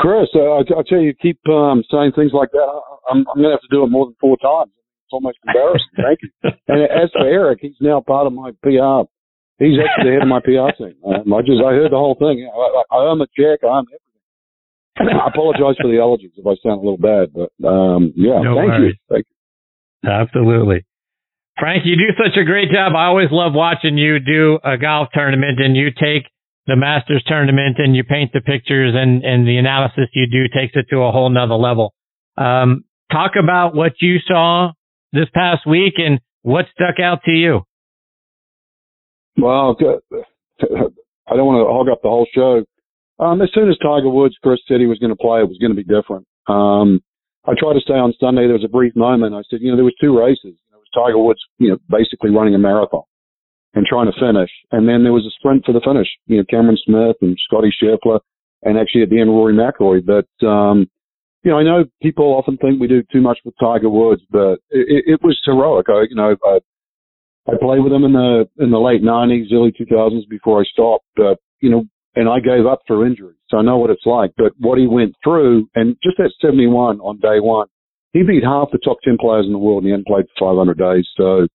Chris, uh, I, I tell you, keep um, saying things like that. I, I'm, I'm going to have to do it more than four times. It's almost embarrassing. *laughs* Thank you. And as for Eric, he's now part of my PR He's actually the head of my PR team. Um, I just I heard the whole thing. I, I owe him a check. I him everything. I apologize for the allergies if I sound a little bad, but um, yeah, no thank worries. you. Thank you. Absolutely. Frank, you do such a great job. I always love watching you do a golf tournament and you take the Masters tournament and you paint the pictures and, and the analysis you do takes it to a whole nother level. Um, talk about what you saw this past week and what stuck out to you. Well, *laughs* I don't want to hog up the whole show. Um, as soon as Tiger Woods first said he was going to play, it was going to be different. Um, I tried to stay on Sunday. There was a brief moment. I said, you know, there was two races. There was Tiger Woods, you know, basically running a marathon and trying to finish. And then there was a sprint for the finish. You know, Cameron Smith and Scottie Scheffler and actually at the end Rory McIlroy. But, um, you know, I know people often think we do too much with Tiger Woods, but it, it was heroic. I, you know, I, I played with him in the in the late '90s, early 2000s before I stopped. But you know, and I gave up for injury, so I know what it's like. But what he went through, and just at 71 on day one, he beat half the top 10 players in the world, and he hadn't played for 500 days. So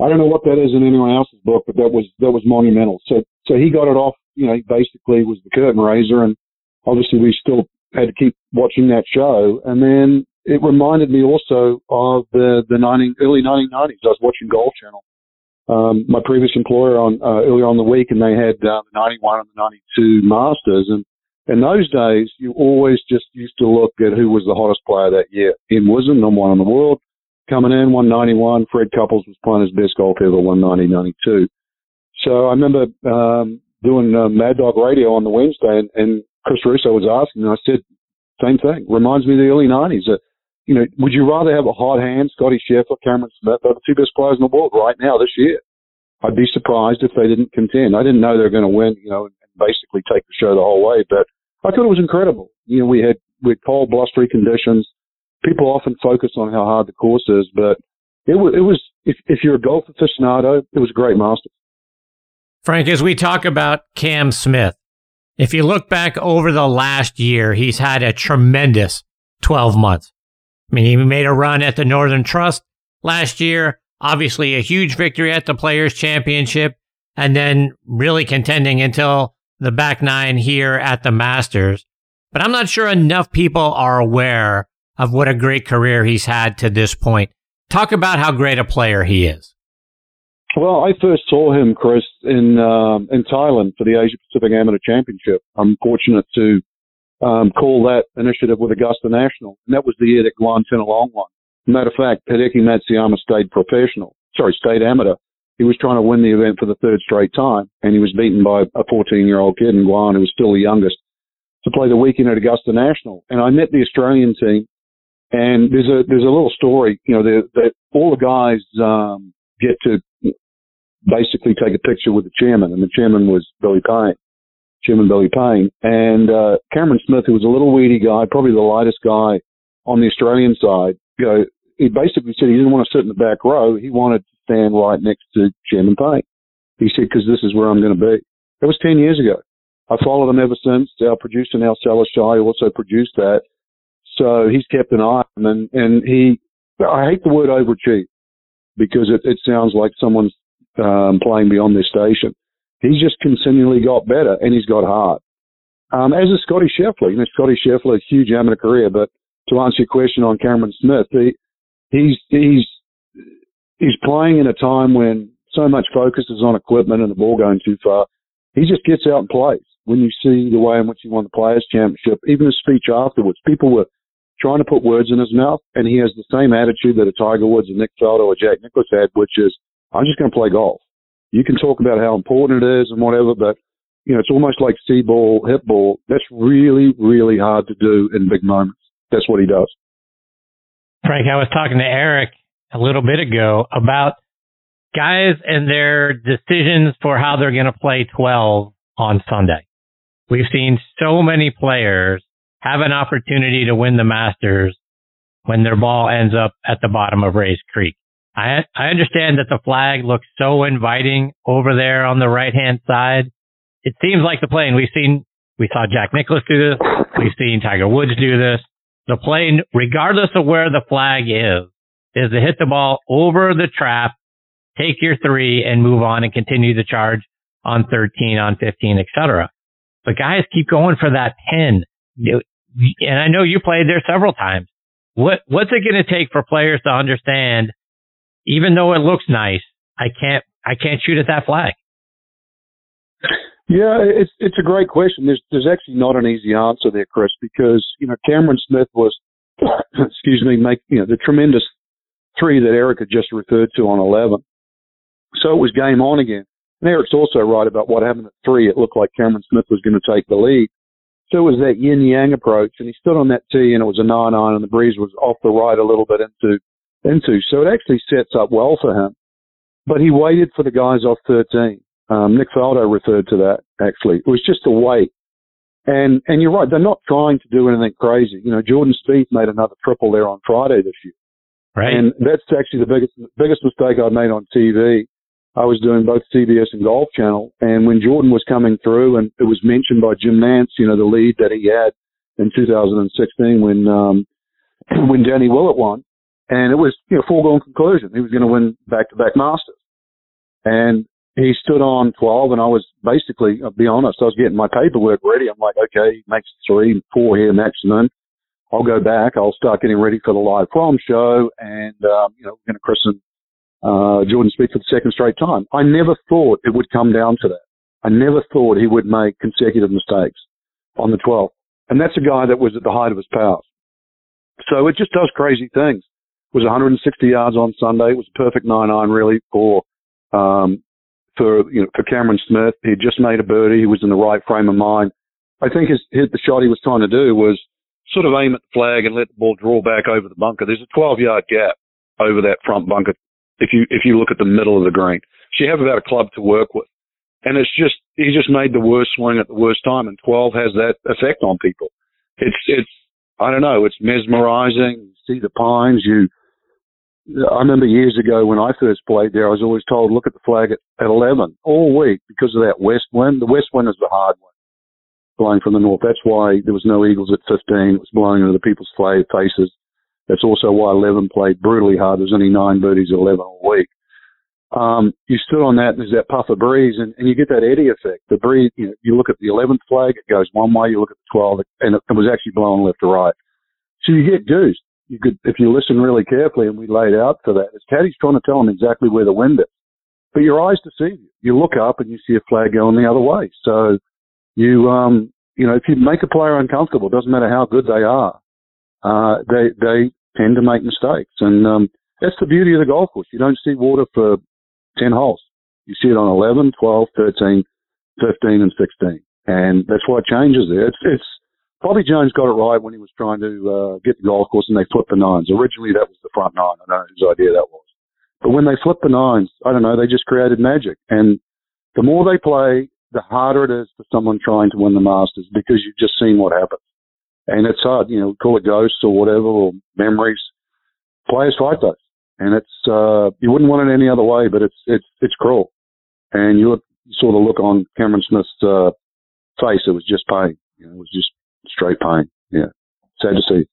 I don't know what that is in anyone else's book, but that was that was monumental. So so he got it off. You know, basically was the curtain raiser, and obviously we still had to keep watching that show. And then it reminded me also of the the 90, early 1990s. I was watching Golf Channel um, my previous employer on uh, earlier on the week, and they had uh, the 91 and the 92 Masters. And in those days, you always just used to look at who was the hottest player that year. Ian Woosnam, number one in the world, coming in 191. Fred Couples was playing his best golf ever, 190, 92. So I remember um, doing uh, Mad Dog Radio on the Wednesday, and, and Chris Russo was asking, and I said, same thing. Reminds me of the early 90s. Uh, you know, would you rather have a hot hand, Scottie Scheffler, Cameron Smith, are the two best players in the world right now this year? I'd be surprised if they didn't contend. I didn't know they were going to win, you know, and basically take the show the whole way, but I thought it was incredible. You know, we had, we had cold, blustery conditions. People often focus on how hard the course is, but it was, it was, if, if you're a golf aficionado, it was a great Masters. Frank, as we talk about Cam Smith, if you look back over the last year, he's had a tremendous 12 months. I mean, he made a run at the Northern Trust last year, obviously a huge victory at the Players Championship, and then really contending until the back nine here at the Masters. But I'm not sure enough people are aware of what a great career he's had to this point. Talk about how great a player he is. Well, I first saw him, Chris, in um, in Thailand for the Asia Pacific Amateur Championship. I'm fortunate to um, call that initiative with Augusta National. And that was the year that Guan Tianlang won. Matter of fact, Hideki Matsuyama stayed professional, sorry, stayed amateur. He was trying to win the event for the third straight time, and he was beaten by a 14 year old kid in Guan who was still the youngest to play the weekend at Augusta National, and I met the Australian team. And there's a there's a little story, you know, that all the guys um, get to basically take a picture with the chairman, and the chairman was Billy Payne, Chairman Billy Payne, and uh, Cameron Smith, who was a little weedy guy, probably the lightest guy on the Australian side. You know, he basically said he didn't want to sit in the back row; he wanted to stand right next to Chairman Payne. He said, "Because this is where I'm going to be." That was ten years ago. I followed him ever since. Our producer now, Sellers Shy, also produced that. So he's kept an eye on him and, and he, I hate the word overachieve because it, it sounds like someone's um, playing beyond their station. He's just continually got better and he's got heart. Um, as is Scottie Scheffler. You know, Scottie Scheffler, huge amateur career, but to answer your question on Cameron Smith, he, he's, he's, he's playing in a time when so much focus is on equipment and the ball going too far. He just gets out and plays when you see the way in which he won the Players Championship, even his speech afterwards, people were trying to put words in his mouth, and he has the same attitude that a Tiger Woods, a Nick Faldo, or Jack Nicklaus had, which is, I'm just going to play golf. You can talk about how important it is and whatever, but you know, it's almost like see ball, hit ball. That's really, really hard to do in big moments. That's what he does. Frank, I was talking to Eric a little bit ago about guys and their decisions for how they're going to play 12 on Sunday. We've seen so many players have an opportunity to win the Masters when their ball ends up at the bottom of Rae's Creek. I I understand that the flag looks so inviting over there on the right hand side. It seems like the plane we've seen we saw Jack Nicklaus do this. We've seen Tiger Woods do this. The plane, regardless of where the flag is, is to hit the ball over the trap, take your three and move on and continue the charge on 13, on 15, etc. But guys keep going for that pin. And I know you played there several times. What, what's it going to take for players to understand, even though it looks nice, I can't, I can't shoot at that flag? Yeah, it's it's a great question. There's there's actually not an easy answer there, Chris, because you know Cameron Smith was, *coughs* excuse me, make you know the tremendous three that Eric had just referred to on eleven. So it was game on again. And Eric's also right about what happened at three. It looked like Cameron Smith was going to take the lead. So it was that yin yang approach, and he stood on that tee, and it was a nine iron, and the breeze was off the right a little bit into into. So it actually sets up well for him. But he waited for the guys off 13. Um, Nick Faldo referred to that actually. It was just a wait. And and you're right, they're not trying to do anything crazy. You know, Jordan Spieth made another triple there on Friday this year. Right. And that's actually the biggest biggest mistake I've made on TV I was doing both CBS and Golf Channel. And when Jordan was coming through, and it was mentioned by Jim Nantz, you know, the lead that he had in 2016 when um, *clears throat* when Danny Willett won, and it was you know foregone conclusion he was going to win back to back Masters, and he stood on 12, and I was basically, I'll be honest, I was getting my paperwork ready. I'm like, okay, makes three, four here maximum. I'll go back. I'll start getting ready for the Live From show, and um, you know, we're going to christen uh, Jordan Spieth for the second straight time. I never thought it would come down to that. I never thought he would make consecutive mistakes on the 12th. And that's a guy that was at the height of his powers. So it just does crazy things. It was 160 yards on Sunday. It was a perfect nine iron really for, um, for, you know, for Cameron Smith. He had just made a birdie. He was in the right frame of mind. I think his, his, the shot he was trying to do was sort of aim at the flag and let the ball draw back over the bunker. There's a 12 yard gap over that front bunker if you if you look at the middle of the green. You have about a club to work with. And it's just he just made the worst swing at the worst time and twelve has that effect on people. It's it's I don't know, it's mesmerizing. You see the pines, you I remember years ago when I first played there, I was always told, look at the flag at, at 11 all week because of that west wind. The west wind is the hard one blowing from the north. That's why there was no eagles at 15. It was blowing into the people's faces. That's also why 11 played brutally hard. There's only nine birdies at 11 all week. Um, you stood on that and there's that puff of breeze and, and you get that eddy effect. The breeze, you know, you look at the 11th flag, it goes one way. You look at the 12 and it, it was actually blowing left to right. So you get goosed. You could, if you listen really carefully and we laid out for that, it's Caddy's trying to tell them exactly where the wind is. But your eyes deceive you. You look up and you see a flag going the other way. So you, um, you know, if you make a player uncomfortable, it doesn't matter how good they are, uh, they they tend to make mistakes, and um, that's the beauty of the golf course. You don't see water for ten holes. You see it on 11, 12, 13, 15, and 16, and that's why it changes there. It's it's Bobby Jones got it right when he was trying to uh, get the golf course and they flipped the nines. Originally, that was the front nine. I don't know whose idea that was. But when they flipped the nines, I don't know, they just created magic. And the more they play, the harder it is for someone trying to win the Masters because you've just seen what happens. And it's hard, you know, call it ghosts or whatever or memories. Players fight those. And it's, uh, you wouldn't want it any other way, but it's, it's, it's cruel. And you saw the look on Cameron Smith's, uh, face. It was just pain. You know, it was just straight pain. Yeah. Sad to see.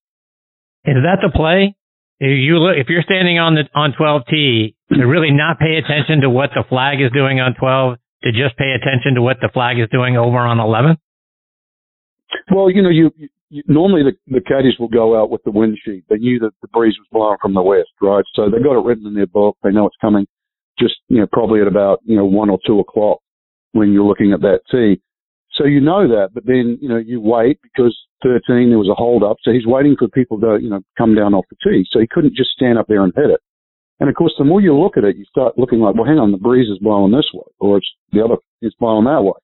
Is that the play? If you look, if you're standing on the on 12T, to really not pay attention to what the flag is doing on 12, to just pay attention to what the flag is doing over on 11. Well, you know, you normally the, the caddies will go out with the wind sheet. They knew that the breeze was blowing from the west, right? So they got it written in their book. They know it's coming just, you know, probably at about, you know, one or two o'clock when you're looking at that tee. So you know that, but then, you know, you wait because 13, there was a hold up. So he's waiting for people to, you know, come down off the tee. So he couldn't just stand up there and hit it. And of course, the more you look at it, you start looking like, well, hang on, the breeze is blowing this way, or it's the other, it's blowing that way.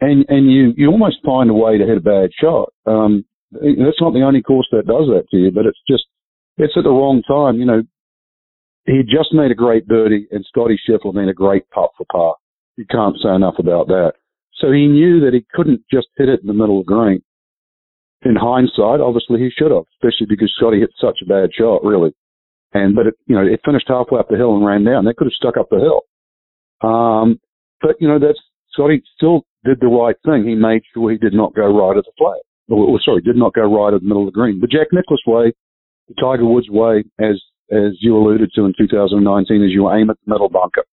And, and you, you almost find a way to hit a bad shot. Um, that's not the only course that does that to you, but it's just, it's at the wrong time. You know, he just made a great birdie and Scottie Scheffler made a great putt for par. You can't say enough about that. So he knew that he couldn't just hit it in the middle of the green. In hindsight, obviously he should have, especially because Scottie hit such a bad shot, really. And but it, you know, it finished halfway up the hill and ran down. They could have stuck up the hill. Um, but you know, that's Scottie still did the right thing. He made sure he did not go right of the flag. Or, or sorry, did not go right of the middle of the green. The Jack Nicklaus way, the Tiger Woods way, as as you alluded to in 2019, is you aim at the middle bunker.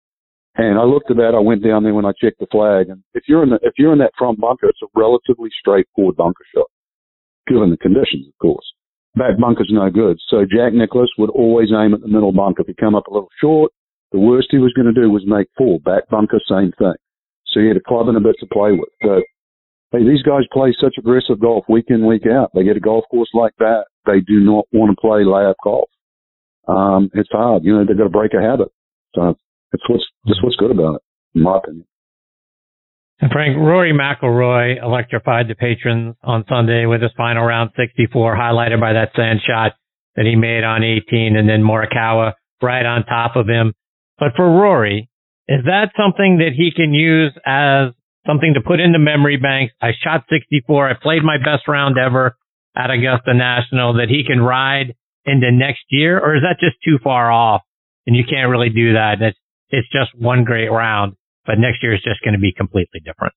And I looked at that. I went down there when I checked the flag, and if you're in the if you're in that front bunker, it's a relatively straightforward bunker shot, given the conditions, of course. Back bunker's no good. So Jack Nicklaus would always aim at the middle bunker. If he come up a little short, the worst he was going to do was make four. Back bunker, same thing. So he had a club and a bit to play with. But hey, these guys play such aggressive golf week in, week out. They get a golf course like that. They do not want to play layup golf. Um, it's hard. You know, they've got to break a habit. So that's what's what's good about it, in my opinion. And Frank, Rory McIlroy electrified the patrons on Sunday with his final round 64, highlighted by that sand shot that he made on 18, and then Morikawa right on top of him. But for Rory, is that something that he can use as something to put into memory banks? I shot 64. I played my best round ever at Augusta National that he can ride into next year, or is that just too far off and you can't really do that? It's it's just one great round, but next year is just going to be completely different.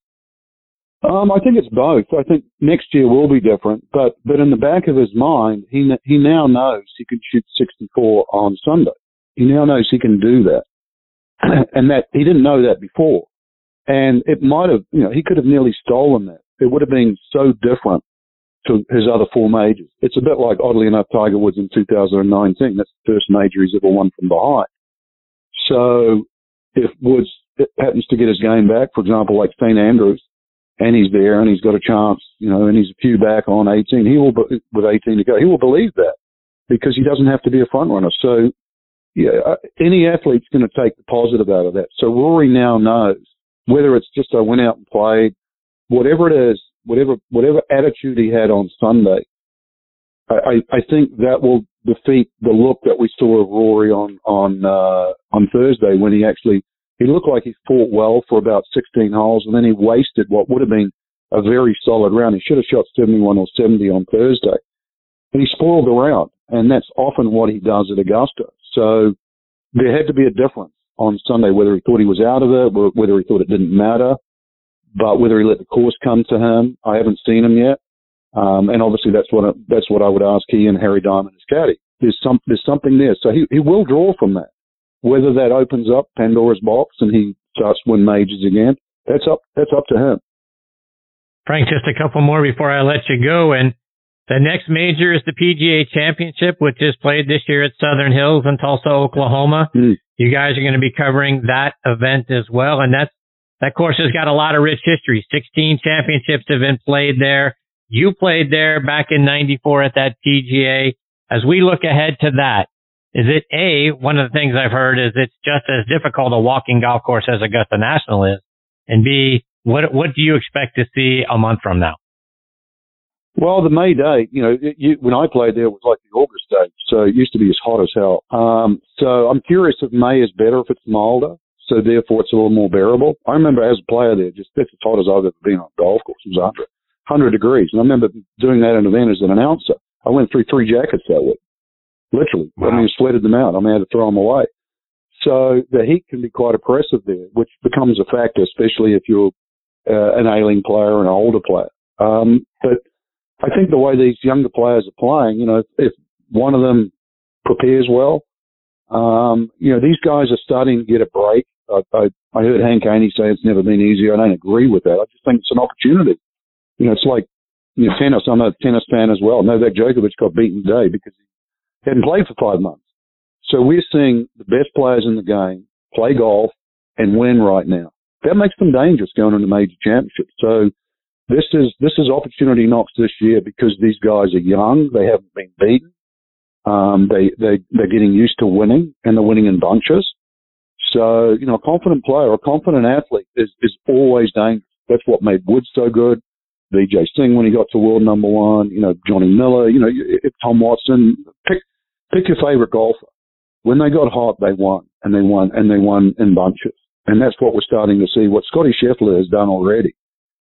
Um, I think it's both. I think next year will be different, but but in the back of his mind, he he now knows he can shoot 64 on Sunday. He now knows he can do that, *clears throat* and that he didn't know that before. And it might have, you know, he could have nearly stolen that. It would have been so different to his other four majors. It's a bit like, oddly enough, Tiger Woods in 2019. That's the first major he's ever won from behind. So if Woods happens to get his game back, for example, like St. Andrews, and he's there and he's got a chance, you know, and he's a few back on 18, he will, with 18 to go, he will believe that because he doesn't have to be a front runner. So, yeah, uh, any athlete's going to take the positive out of that. So Rory now knows whether it's just I went out and played, whatever it is, whatever whatever attitude he had on Sunday, I, I think that will defeat the look that we saw of Rory on on uh, on Thursday when he actually he looked like he fought well for about 16 holes and then he wasted what would have been a very solid round. He should have shot 71 or 70 on Thursday, and he spoiled the round, and that's often what he does at Augusta. So there had to be a difference on Sunday, whether he thought he was out of it, whether he thought it didn't matter, but whether he let the course come to him, I haven't seen him yet. Um, and obviously that's what I, that's what I would ask he and Harry Diamond as caddy. There's some there's something there, so he he will draw from that. Whether that opens up Pandora's box and he starts to win majors again, that's up that's up to him. Frank, just a couple more before I let you go. And the next major is the PGA Championship, which is played this year at Southern Hills in Tulsa, Oklahoma. Mm. You guys are going to be covering that event as well, and that's that course has got a lot of rich history. 16 championships have been played there. You played there back in 94 at that PGA. As we look ahead to that, is it A, one of the things I've heard is it's just as difficult a walking golf course as Augusta National is. And B, what, what do you expect to see a month from now? Well, the May date, you know, it, you, when I played there, it was like the August date, so it used to be as hot as hell. Um, so I'm curious if May is better if it's milder, so therefore it's a little more bearable. I remember as a player there, just that's as hot as I've ever been on a golf course. It was 100, 100 degrees, and I remember doing that in an event as an announcer. I went through three jackets that week, literally. Wow. I mean, sweated them out. I mean, I had to throw them away. So the heat can be quite oppressive there, which becomes a factor, especially if you're uh, an ailing player and an older player. Um, but I think the way these younger players are playing, you know, if, if one of them prepares well, um, you know, these guys are starting to get a break. I, I, I heard Hank Haney say it's never been easier. I don't agree with that. I just think it's an opportunity. You know, it's like, you know, tennis. I'm a tennis fan as well. Novak Djokovic got beaten today because he hadn't played for five months. So we're seeing the best players in the game play golf and win right now. That makes them dangerous going into major championships. So this is this is opportunity knocks this year because these guys are young. They haven't been beaten. Um, they they they're getting used to winning and they're winning in bunches. So you know, a confident player, a confident athlete is is always dangerous. That's what made Woods so good. Vijay Singh when he got to world number one. You know, Johnny Miller. You know, Tom Watson. Pick pick your favorite golfer. When they got hot, they won, and they won, and they won in bunches. And that's what we're starting to see. What Scottie Scheffler has done already.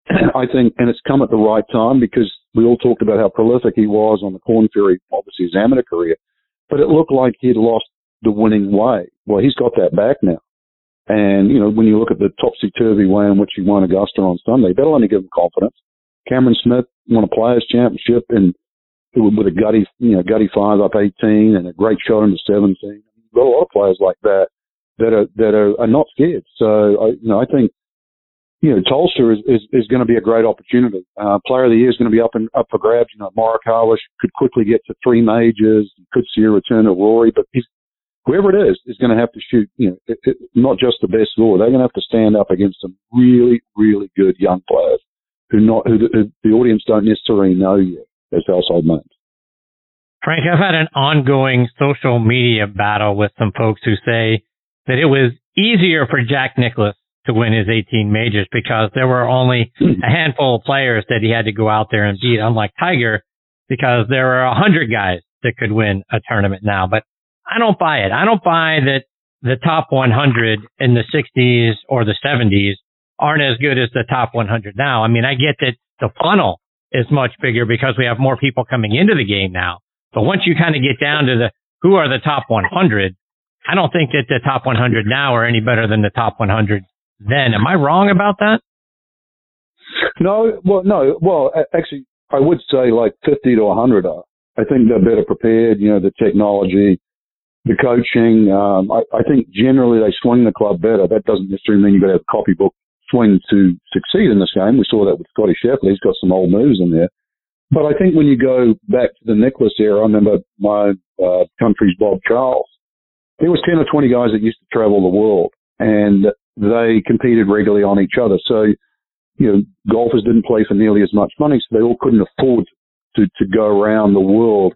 I think, and it's come at the right time because we all talked about how prolific he was on the Korn Ferry, obviously his amateur career, but it looked like he'd lost the winning way. Well, he's got that back now. And, you know, when you look at the topsy-turvy way in which he won Augusta on Sunday, that'll only give him confidence. Cameron Smith won a players championship and with a gutty, you know, gutty five up 18 and a great shot into 17. You've got a lot of players like that that are, that are, are not scared. So, I, you know, I think you know, Tulsa is, is, is going to be a great opportunity. Uh, player of the year is going to be up and up for grabs. You know, Morikawa could quickly get to three majors. Could see a return of Rory, but he's, whoever it is is going to have to shoot, you know, it, it, not just the best score. They're going to have to stand up against some really, really good young players who not, who the, who the audience don't necessarily know yet as household names. Frank, I've had an ongoing social media battle with some folks who say that it was easier for Jack Nicklaus to win his 18 majors because there were only hmm. a handful of players that he had to go out there and beat, unlike Tiger, because there are a hundred guys that could win a tournament now. But I don't buy it. I don't buy that the top 100 in the 60s or the 70s aren't as good as the top 100 now. I mean, I get that the funnel is much bigger because we have more people coming into the game now. But once you kind of get down to the who are the top 100, I don't think that the top 100 now are any better than the top 100 then. Am I wrong about that? No, well, no, well, actually, I would say like 50 to 100 are. I think they're better prepared, you know, the technology, the coaching. Um, I, I think generally they swing the club better. That doesn't necessarily mean you've got to have a copybook swing to succeed in this game. We saw that with Scottie Scheffler. He's got some old moves in there. But I think when you go back to the Nicklaus era, I remember my uh, country's Bob Charles. There was 10 or 20 guys that used to travel the world. And they competed regularly on each other. So, you know, golfers didn't play for nearly as much money, so they all couldn't afford to, to go around the world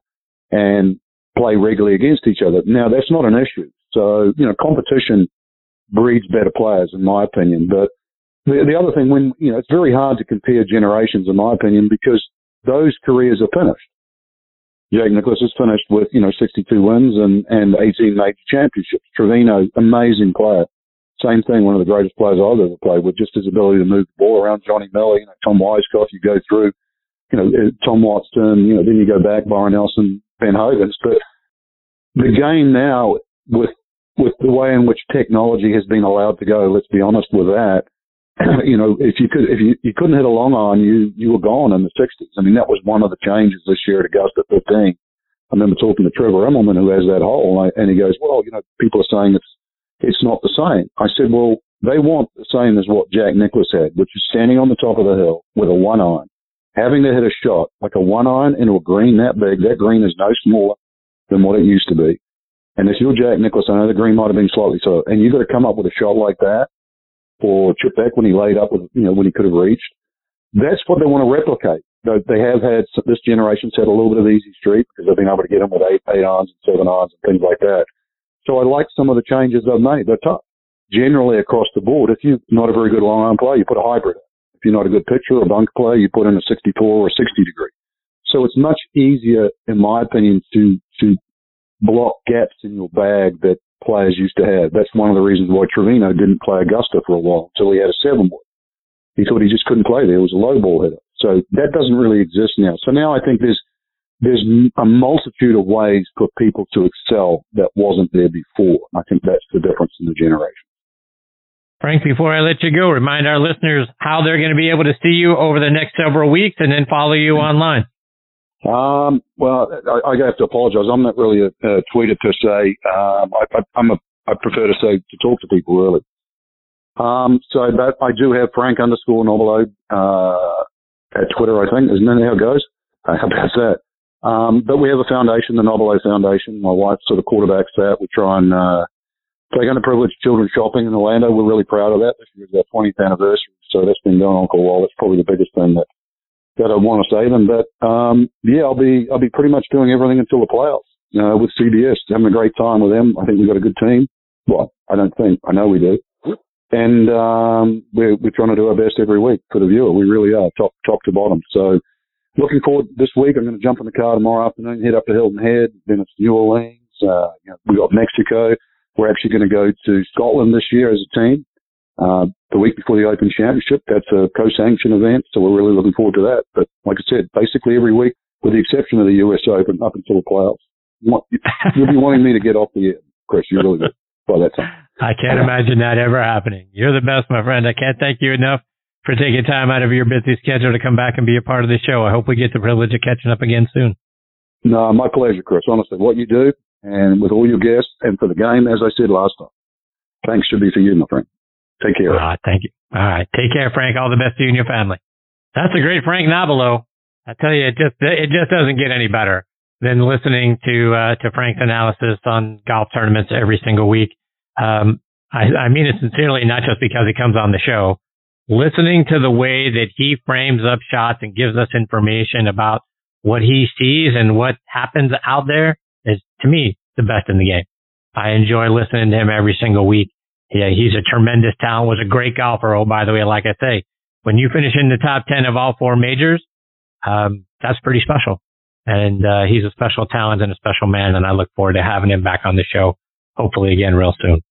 and play regularly against each other. Now, that's not an issue. So, you know, competition breeds better players, in my opinion. But the, the other thing, when, you know, it's very hard to compare generations, in my opinion, because those careers are finished. Jack Nicklaus is finished with, you know, 62 wins and, and 18 major championships. Trevino, amazing player. Same thing, one of the greatest players I've ever played with, just his ability to move the ball around. Johnny Miller, you know, Tom Weiskopf, you go through, you know, Tom Watson, you know, then you go back, Byron Nelson, Ben Hogan. But the game now, with with the way in which technology has been allowed to go, let's be honest with that. *clears throat* you know, if you could, if you, you couldn't hit a long iron, you you were gone in the '60s. I mean, that was one of the changes this year at Augusta 15. I remember talking to Trevor Immelman, who has that hole, and, and he goes, "Well, you know, people are saying it's it's not the same. I said, well, they want the same as what Jack Nicklaus had, which is standing on the top of the hill with a one iron, having to hit a shot like a one iron into a green that big. That green is no smaller than what it used to be. And if you're Jack Nicklaus, I know the green might have been slightly so, and you've got to come up with a shot like that, or Chip Beck when he laid up with, you know, when he could have reached. That's what they want to replicate. They have had this generation's had a little bit of easy street because they've been able to get them with eight, eight irons and seven irons and things like that. So I like some of the changes they've made. They're tough. Generally across the board, if you're not a very good long iron player, you put a hybrid. If you're not a good pitcher or bunk player, you put in a 64 or 60 degree. So it's much easier, in my opinion, to, to block gaps in your bag that players used to have. That's one of the reasons why Trevino didn't play Augusta for a while until he had a seven wood. He thought he just couldn't play there. It was a low ball hitter. So that doesn't really exist now. So now I think there's there's a multitude of ways for people to excel that wasn't there before. I think that's the difference in the generation. Frank, before I let you go, remind our listeners how they're going to be able to see you over the next several weeks and then follow you online. Um, well, I, I have to apologize. I'm not really a, a tweeter per se. Um, I, I, I'm a, I prefer to say to talk to people really. Um, so but I do have Frank underscore Nobilo, uh, at Twitter, I think. Isn't that how it goes? Uh, how about that? Um, but we have a foundation, the Nobilo Foundation. My wife sort of quarterbacks that. We try and, uh, take underprivileged children shopping in Orlando. We're really proud of that. This year's our 20th anniversary. So that's been going on for a while. That's probably the biggest thing that, that I want to say them. But, um, yeah, I'll be, I'll be pretty much doing everything until the playoffs, uh, with CBS, having a great time with them. I think we've got a good team. Well, I don't think, I know we do. And, um, we're, we're trying to do our best every week for the viewer. We really are top, top to bottom. So, looking forward this week. I'm going to jump in the car tomorrow afternoon, head up to Hilton Head. Then it's New Orleans. Uh, you know, we got Mexico. We're actually going to go to Scotland this year as a team. Uh, the week before the Open Championship, that's a co-sanctioned event, so we're really looking forward to that. But like I said, basically every week, with the exception of the US Open, up until the playoffs, you'll be wanting me to get off the air, Chris. You really will by that time. I can't imagine that ever happening. You're the best, my friend. I can't thank you enough for taking time out of your busy schedule to come back and be a part of the show. I hope we get the privilege of catching up again soon. No, my pleasure, Chris. Honestly, what you do and with all your guests and for the game, as I said last time, thanks should be for you, my friend. Take care. Ah, thank you. All right. Take care, Frank. All the best to you and your family. That's a great Frank Nobilo. I tell you, it just, it just doesn't get any better than listening to, uh, to Frank's analysis on golf tournaments every single week. Um, I, I mean it sincerely, not just because he comes on the show, listening to the way that he frames up shots and gives us information about what he sees and what happens out there is to me the best in the game. I enjoy listening to him every single week. Yeah, he's a tremendous talent, was a great golfer. Oh, by the way, like I say, when you finish in the top 10 of all four majors, um, that's pretty special. And, uh, he's a special talent and a special man. And I look forward to having him back on the show, hopefully again real soon.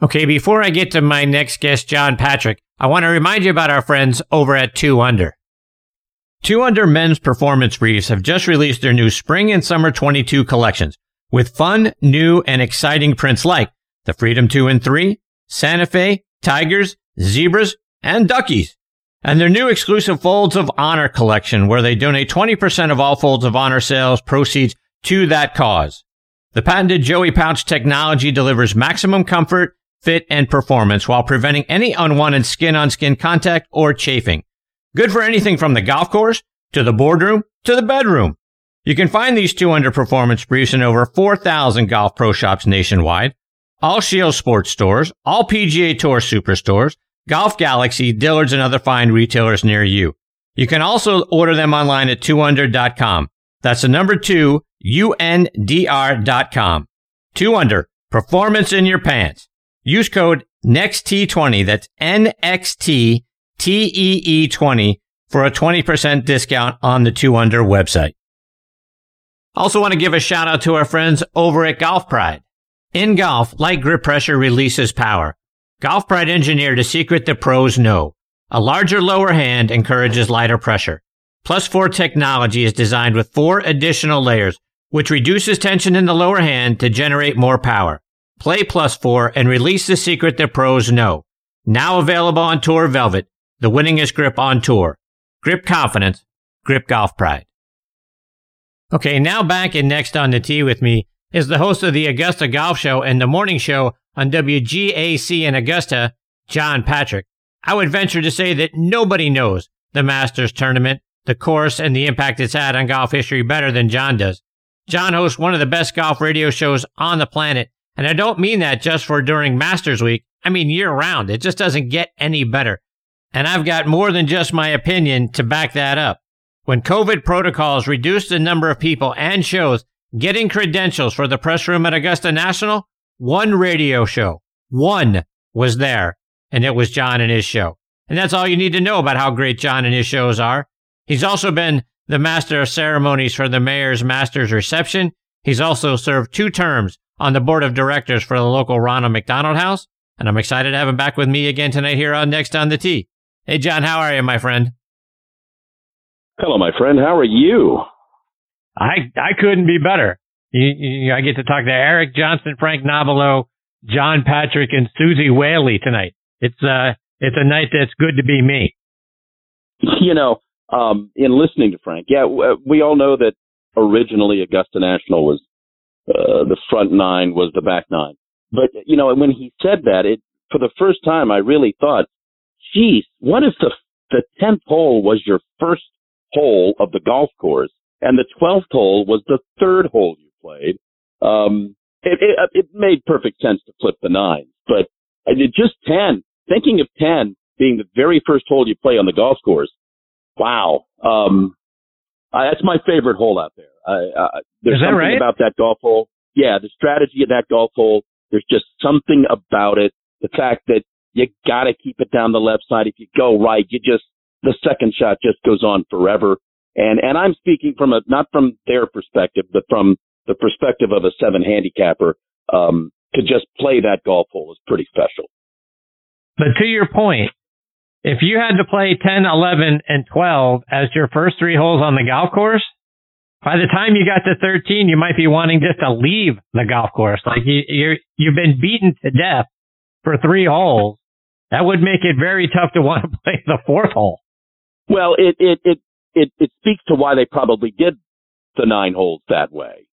Okay, before I get to my next guest, John Patrick, I want to remind you about our friends over at 2 Under. 2 Under men's performance briefs have just released their new spring and summer 22 collections with fun, new, and exciting prints like the Freedom 2 and 3, Santa Fe, Tigers, Zebras, and Duckies. And their new exclusive Folds of Honor collection where they donate 20% of all Folds of Honor sales proceeds to that cause. The patented Joey pouch technology delivers maximum comfort fit, and performance while preventing any unwanted skin on skin contact or chafing. Good for anything from the golf course to the boardroom to the bedroom. You can find these 2 Under performance briefs in over 4,000 golf pro shops nationwide, all Shield sports stores, all PGA Tour superstores, Golf Galaxy, Dillard's, and other fine retailers near you. You can also order them online at 2under.com. That's the number 2, U-N-D-R.com. 2 Under, performance in your pants. Use code NEXT20, that's N-X-T-T-E-E-20 for a 20% discount on the 2 Under website. Also want to give a shout out to our friends over at Golf Pride. In golf, light grip pressure releases power. Golf Pride engineered a secret the pros know. A larger lower hand encourages lighter pressure. Plus 4 technology is designed with four additional layers, which reduces tension in the lower hand to generate more power. Play Plus 4 and release the secret that pros know. Now available on Tour Velvet, the winningest grip on tour. Grip confidence, grip golf pride. Okay, now back and next on the tee with me is the host of the Augusta Golf Show and the morning show on WGAC in Augusta, John Patrick. I would venture to say that nobody knows the Masters tournament, the course, and the impact it's had on golf history better than John does. John hosts one of the best golf radio shows on the planet and I don't mean that just for during Masters Week. I mean year round. It just doesn't get any better. And I've got more than just my opinion to back that up. When COVID protocols reduced the number of people and shows getting credentials for the press room at Augusta National, one radio show, one was there, and it was John and his show. And that's all you need to know about how great John and his shows are. He's also been the Master of Ceremonies for the Mayor's Master's Reception. He's also served two terms on the board of directors for the local Ronald McDonald House, and I'm excited to have him back with me again tonight here on Next on the Tee. Hey, John, how are you, my friend? Hello, my friend. How are you? I I couldn't be better. You, you, I get to talk to Eric Johnson, Frank Nobilo, John Patrick, and Suzy Whaley tonight. It's uh, it's a night that's good to be me. You know, um, in listening to Frank, yeah, we all know that originally Augusta National was uh, the front nine was the back nine. But you know, when he said that, it for the first time, I really thought, geez, what if the the tenth hole was your first hole of the golf course, and the twelfth hole was the third hole you played? Um, it, it, it made perfect sense to flip the nine, but just ten. Thinking of ten being the very first hole you play on the golf course, wow. Um, uh, that's my favorite hole out there. Uh, there's something right? about that golf hole. Yeah, the strategy of that golf hole. There's just something about it. The fact that you got to keep it down the left side. If you go right, you just the second shot just goes on forever. And and I'm speaking from a not from their perspective, but from the perspective of a seven handicapper. Um, to just play that golf hole is pretty special. But to your point, if you had to play 10, 11, and 12 as your first three holes on the golf course, by the time you got to 13, you might be wanting just to leave the golf course. Like you, you're, you've been beaten to death for three holes. That would make it very tough to *laughs* want to play the fourth hole. Well, it, it, it, it, it speaks to why they probably did the nine holes that way.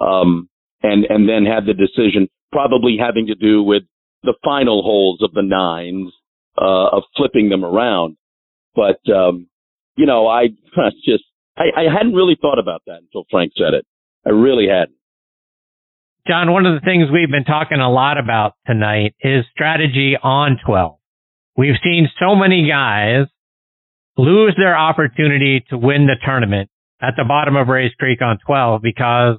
Um, and, and then had the decision probably having to do with the final holes of the nines, uh, of flipping them around. But, um, you know, *laughs* I just, I, I hadn't really thought about that until Frank said it. I really hadn't. John, one of the things we've been talking a lot about tonight is strategy on 12. We've seen so many guys lose their opportunity to win the tournament at the bottom of Rae's Creek on 12 because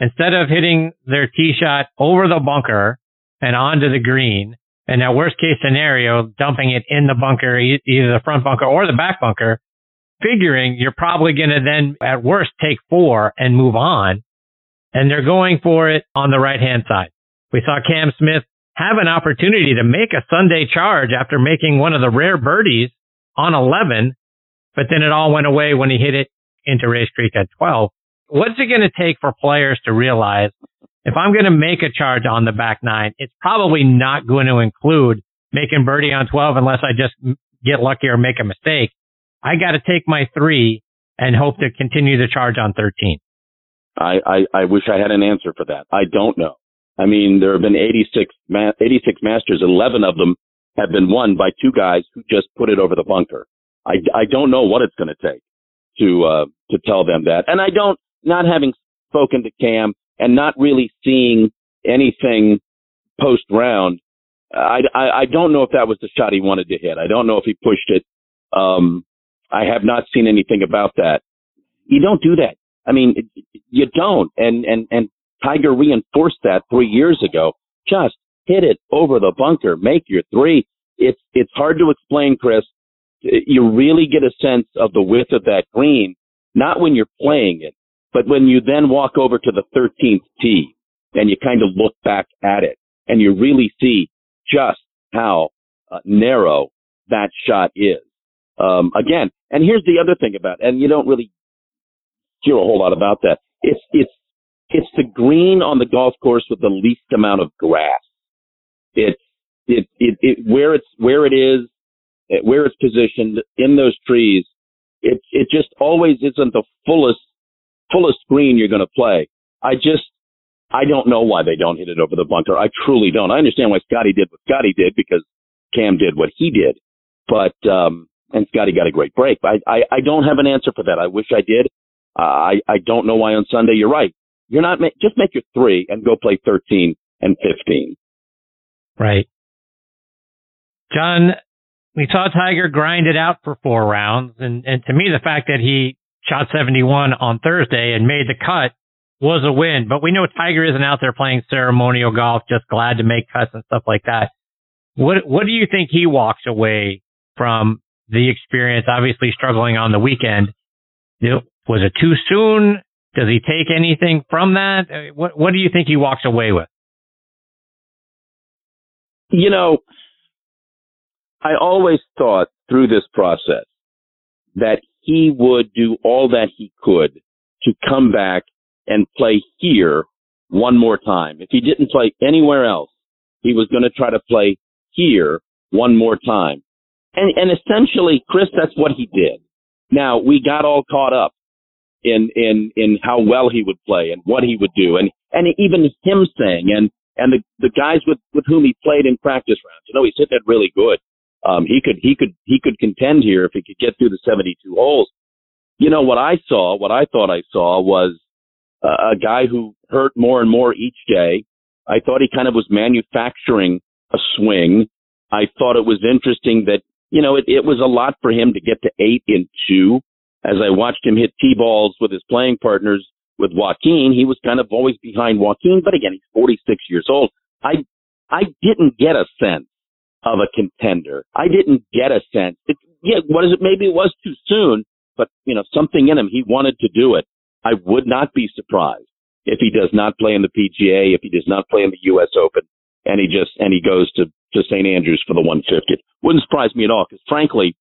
instead of hitting their tee shot over the bunker and onto the green, and that worst case scenario, dumping it in the bunker, either the front bunker or the back bunker, figuring you're probably going to then at worst take four and move on. And they're going for it on the right hand side. We saw Cam Smith have an opportunity to make a Sunday charge after making one of the rare birdies on 11, but then it all went away when he hit it into Rae's Creek at 12. What's it going to take for players to realize if I'm going to make a charge on the back nine, it's probably not going to include making birdie on 12 unless I just get lucky or make a mistake. I got to take my three and hope to continue the charge on 13. I, I, I wish I had an answer for that. I don't know. I mean, there have been 86, 86 Masters. 11 of them have been won by two guys who just put it over the bunker. I, I don't know what it's going to take to, uh, to tell them that. And I don't, not having spoken to Cam and not really seeing anything post round, I, I, I don't know if that was the shot he wanted to hit. I don't know if he pushed it. Um, I have not seen anything about that. You don't do that. I mean, you don't. And, and, and Tiger reinforced that three years ago. Just hit it over the bunker. Make your three. It's, it's hard to explain, Chris. You really get a sense of the width of that green, not when you're playing it, but when you then walk over to the 13th tee and you kind of look back at it and you really see just how uh, narrow that shot is. Um, again, and here's the other thing about, and you don't really hear a whole lot about that. It's, it's, it's the green on the golf course with the least amount of grass. It's, it, it, it, where it's, where it is, where it's positioned in those trees. It, it just always isn't the fullest, fullest green you're going to play. I just, I don't know why they don't hit it over the bunker. I truly don't. I understand why Scottie did what Scottie did because Cam did what he did. But, um, and Scottie got a great break. I, I, I don't have an answer for that. I wish I did. Uh, I, I don't know why on Sunday. You're right. You're not, ma- just make your three and go play 13 and 15. Right. John, we saw Tiger grind it out for four rounds. And, and to me, the fact that he shot 71 on Thursday and made the cut was a win. But we know Tiger isn't out there playing ceremonial golf, just glad to make cuts and stuff like that. What, what do you think he walks away from the experience, obviously struggling on the weekend. Was it too soon? Does he take anything from that? Uh, what What do you think he walks away with? You know, I always thought through this process that he would do all that he could to come back and play here one more time. If he didn't play anywhere else, he was going to try to play here one more time. And, and essentially, Chris, that's what he did. Now we got all caught up in, in, in how well he would play and what he would do. And, and even him saying, and, and the, the guys with, with whom he played in practice rounds, you know, he's hit that really good. Um, he could, he could, he could contend here if he could get through the 72 holes. You know, what I saw, what I thought I saw was uh, a guy who hurt more and more each day. I thought he kind of was manufacturing a swing. I thought it was interesting that, you know, it, it was a lot for him to get to eight in two. As I watched him hit tee balls with his playing partners with Joaquin, he was kind of always behind Joaquin. But again, he's 46 years old. I, I didn't get a sense of a contender. I didn't get a sense. It, yeah, what is it? Maybe it was too soon, but you know, something in him, he wanted to do it. I would not be surprised if he does not play in the PGA, if he does not play in the U.S. Open, and he just and he goes to to St. Andrews for the 150. Wouldn't surprise me at all because frankly,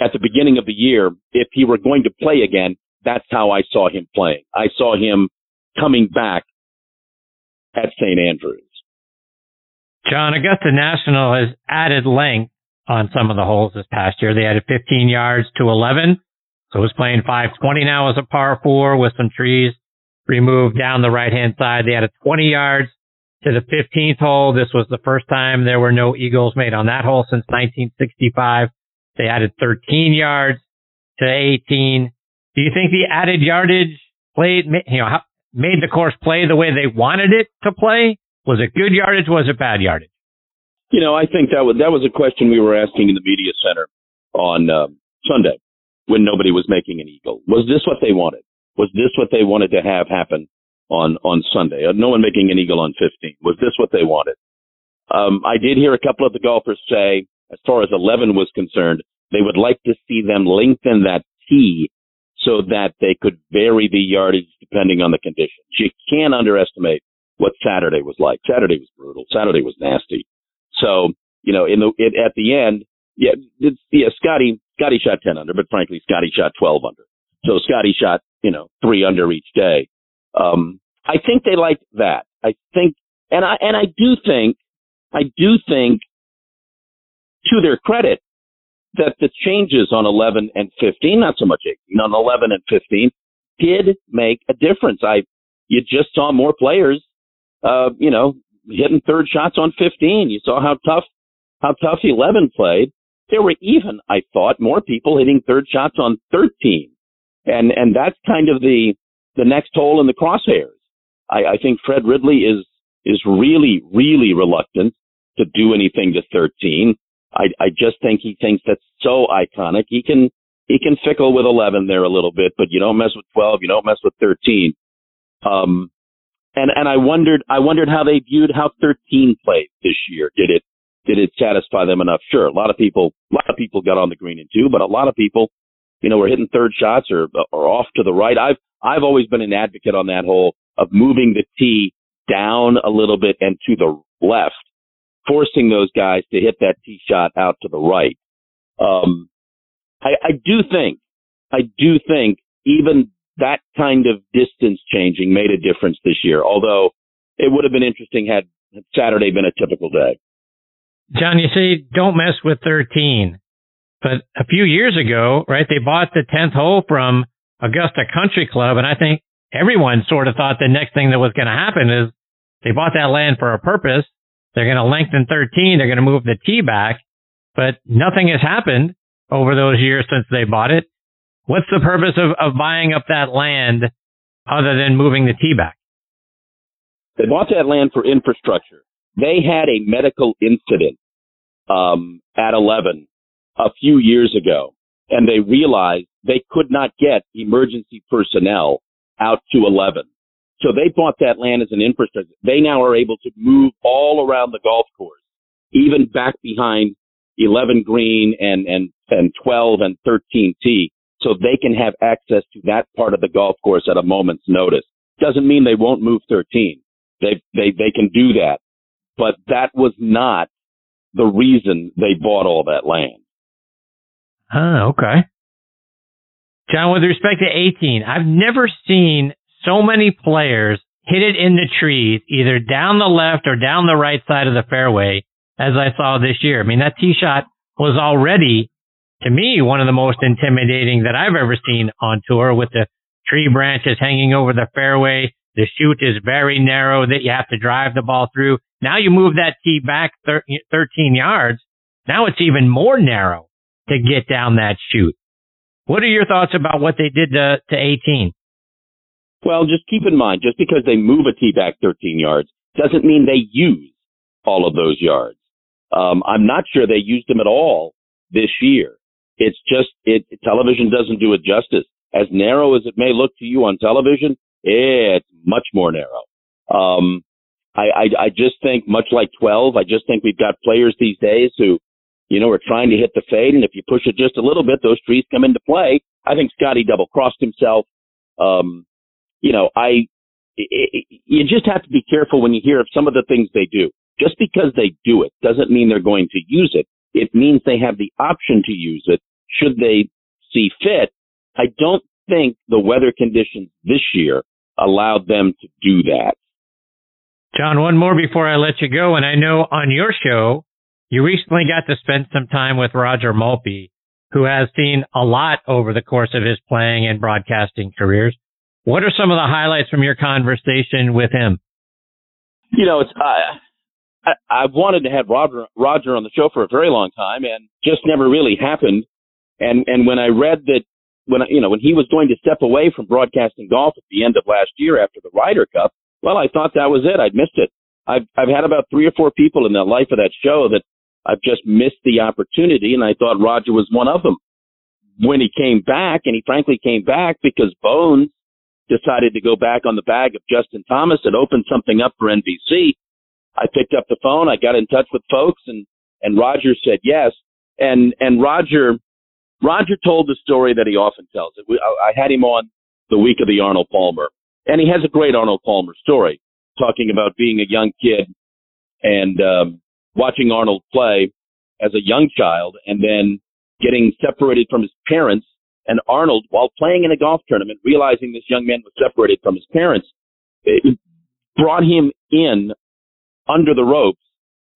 at the beginning of the year, if he were going to play again, that's how I saw him playing. I saw him coming back at St. Andrews. John, Augusta National has added length on some of the holes this past year. They added 15 yards to 11. So it's playing 520 now as a par four with some trees removed down the right hand side. They added 20 yards to the 15th hole. This was the first time there were no eagles made on that hole since 1965. They added 13 yards to 18. Do you think the added yardage played, you know, made the course play the way they wanted it to play? Was it good yardage? Was it bad yardage? You know, I think that was that was a question we were asking in the media center on um, Sunday when nobody was making an eagle. Was this what they wanted? Was this what they wanted to have happen on on Sunday? Uh, no one making an eagle on 15. Was this what they wanted? Um, I did hear a couple of the golfers say, as far as 11 was concerned, they would like to see them lengthen that tee so that they could vary the yardage depending on the conditions. You can't underestimate what Saturday was like. Saturday was brutal. Saturday was nasty. So, you know, in the, it, at the end, yeah, it's, yeah, Scottie, Scottie shot 10 under, but frankly, Scottie shot 12 under. So Scottie shot, you know, three under each day. Um, I think they liked that. I think, and I, and I do think, I do think to their credit that the changes on 11 and 15, not so much 18, on 11 and 15 did make a difference. I, you just saw more players, uh, you know, hitting third shots on 15. You saw how tough, how tough 11 played. There were even, I thought, more people hitting third shots on 13. And, and that's kind of the, the next hole in the crosshairs. I, I think Fred Ridley is, is really, really reluctant to do anything to 13. I, I just think he thinks that's so iconic. He can, he can fickle with 11 there a little bit, but you don't mess with 12. You don't mess with 13. Um, and and I wondered I wondered how they viewed how 13 played this year. Did it did it satisfy them enough? Sure, a lot of people a lot of people got on the green in two, but a lot of people, you know, were hitting third shots or or off to the right. I've I've always been an advocate on that hole of moving the tee down a little bit and to the left, forcing those guys to hit that tee shot out to the right. Um, I, I do think I do think even that kind of distance changing made a difference this year, although it would have been interesting had Saturday been a typical day. John, you say don't mess with 13, but a few years ago, right, they bought the 10th hole from Augusta Country Club, and I think everyone sort of thought the next thing that was going to happen is they bought that land for a purpose. They're going to lengthen 13. They're going to move the tee back, but nothing has happened over those years since they bought it. What's the purpose of, of buying up that land other than moving the tee back? They bought that land for infrastructure. They had a medical incident um, at 11 a few years ago, and they realized they could not get emergency personnel out to 11. So they bought that land as an infrastructure. They now are able to move all around the golf course, even back behind 11 green and, and, and 12 and 13 tee so they can have access to that part of the golf course at a moment's notice. Doesn't mean they won't move 13. They, they, they can do that. But that was not the reason they bought all that land. Oh, okay. John, with respect to 18, I've never seen so many players hit it in the trees, either down the left or down the right side of the fairway, as I saw this year. I mean, that tee shot was already, to me, one of the most intimidating that I've ever seen on tour with the tree branches hanging over the fairway. The chute is very narrow that you have to drive the ball through. Now you move that tee back 13 yards. Now it's even more narrow to get down that chute. What are your thoughts about what they did to, to 18? Well, just keep in mind, just because they move a tee back 13 yards doesn't mean they use all of those yards. Um, I'm not sure they used them at all this year. It's just, it, television doesn't do it justice. As narrow as it may look to you on television, it's much more narrow. Um, I, I, I just think much like 12, I just think we've got players these days who, you know, are trying to hit the fade. And if you push it just a little bit, those trees come into play. I think Scottie double crossed himself. Um, you know, I, it, you just have to be careful when you hear of some of the things they do. Just because they do it doesn't mean they're going to use it. It means they have the option to use it should they see fit. I don't think the weather conditions this year allowed them to do that. John, one more before I let you go. And I know on your show, you recently got to spend some time with Roger Maltbie, who has seen a lot over the course of his playing and broadcasting careers. What are some of the highlights from your conversation with him? You know, it's uh, I, I wanted to have Roger Roger on the show for a very long time, and just never really happened. And and when I read that when you know when he was going to step away from broadcasting golf at the end of last year after the Ryder Cup, well, I thought that was it. I'd missed it. I've I've had about three or four people in the life of that show that I've just missed the opportunity, and I thought Roger was one of them. When he came back, and he frankly came back because Bones decided to go back on the bag of Justin Thomas and open something up for NBC. I picked up the phone. I got in touch with folks and, and Roger said yes. And, and Roger, Roger told the story that he often tells it. I, I had him on the week of the Arnold Palmer and he has a great Arnold Palmer story talking about being a young kid and, um, watching Arnold play as a young child and then getting separated from his parents and Arnold, while playing in a golf tournament, realizing this young man was separated from his parents, it brought him in under the ropes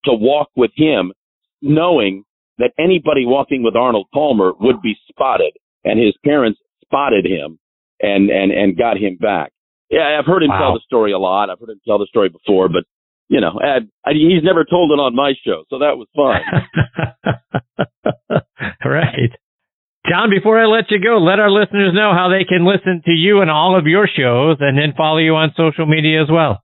to walk with him, knowing that anybody walking with Arnold Palmer would be spotted, and his parents spotted him and and and got him back. Yeah, I've heard him wow. tell the story a lot. I've heard him tell the story before, but you know, I, I, he's never told it on my show, so that was fun. *laughs* *laughs* right. John, before I let you go, let our listeners know how they can listen to you and all of your shows and then follow you on social media as well.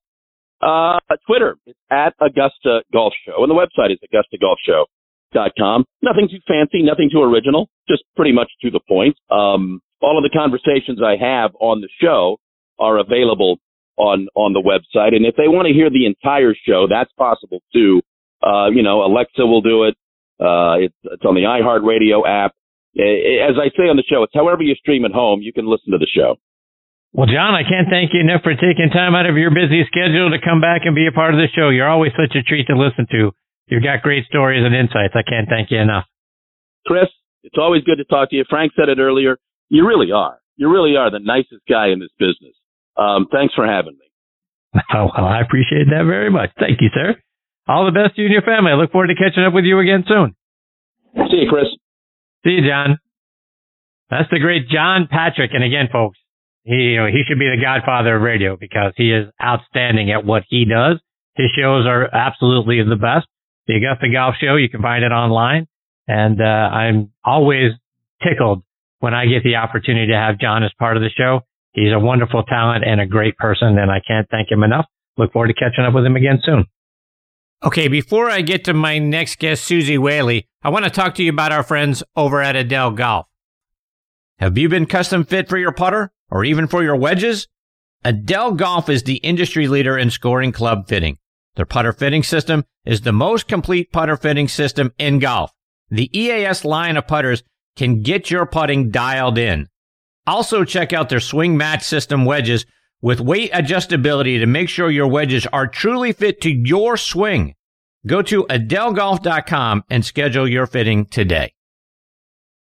Uh, Twitter is at Augusta Golf Show, and the website is AugustaGolfShow.com. Nothing too fancy, nothing too original, just pretty much to the point. Um, all of the conversations I have on the show are available on on the website, and if they want to hear the entire show, that's possible too. Uh, you know, Alexa will do it. Uh, it's, it's on the iHeartRadio app. As I say on the show, it's however you stream at home, you can listen to the show. Well, John, I can't thank you enough for taking time out of your busy schedule to come back and be a part of the show. You're always such a treat to listen to. You've got great stories and insights. I can't thank you enough. Chris, it's always good to talk to you. Frank said it earlier. You really are. You really are the nicest guy in this business. Um, thanks for having me. *laughs* Oh, well, I appreciate that very much. Thank you, sir. All the best to you and your family. I look forward to catching up with you again soon. See you, Chris. See you, John. That's the great John Patrick. And again, folks, he, you know, he should be the godfather of radio because he is outstanding at what he does. His shows are absolutely the best. The Augusta Golf Show, you can find it online. And, uh, I'm always tickled when I get the opportunity to have John as part of the show. He's a wonderful talent and a great person, and I can't thank him enough. Look forward to catching up with him again soon. Okay, before I get to my next guest, Suzy Whaley, I want to talk to you about our friends over at Edel Golf. Have you been custom fit for your putter or even for your wedges? Edel Golf is the industry leader in scoring club fitting. Their putter fitting system is the most complete putter fitting system in golf. The EAS line of putters can get your putting dialed in. Also, check out their swing match system wedges with weight adjustability to make sure your wedges are truly fit to your swing. Go to EdelGolf.com and schedule your fitting today.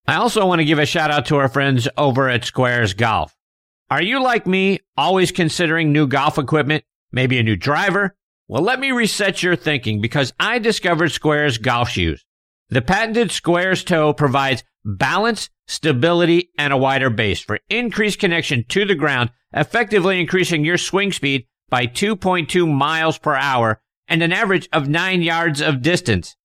I also want to give a shout out to our friends over at Sqairz Golf. Are you like me, always considering new golf equipment, maybe a new driver? Well, let me reset your thinking because I discovered Sqairz golf shoes. The patented Sqairz toe provides balance, stability, and a wider base for increased connection to the ground, effectively increasing your swing speed by 2.2 miles per hour and an average of 9 yards of distance.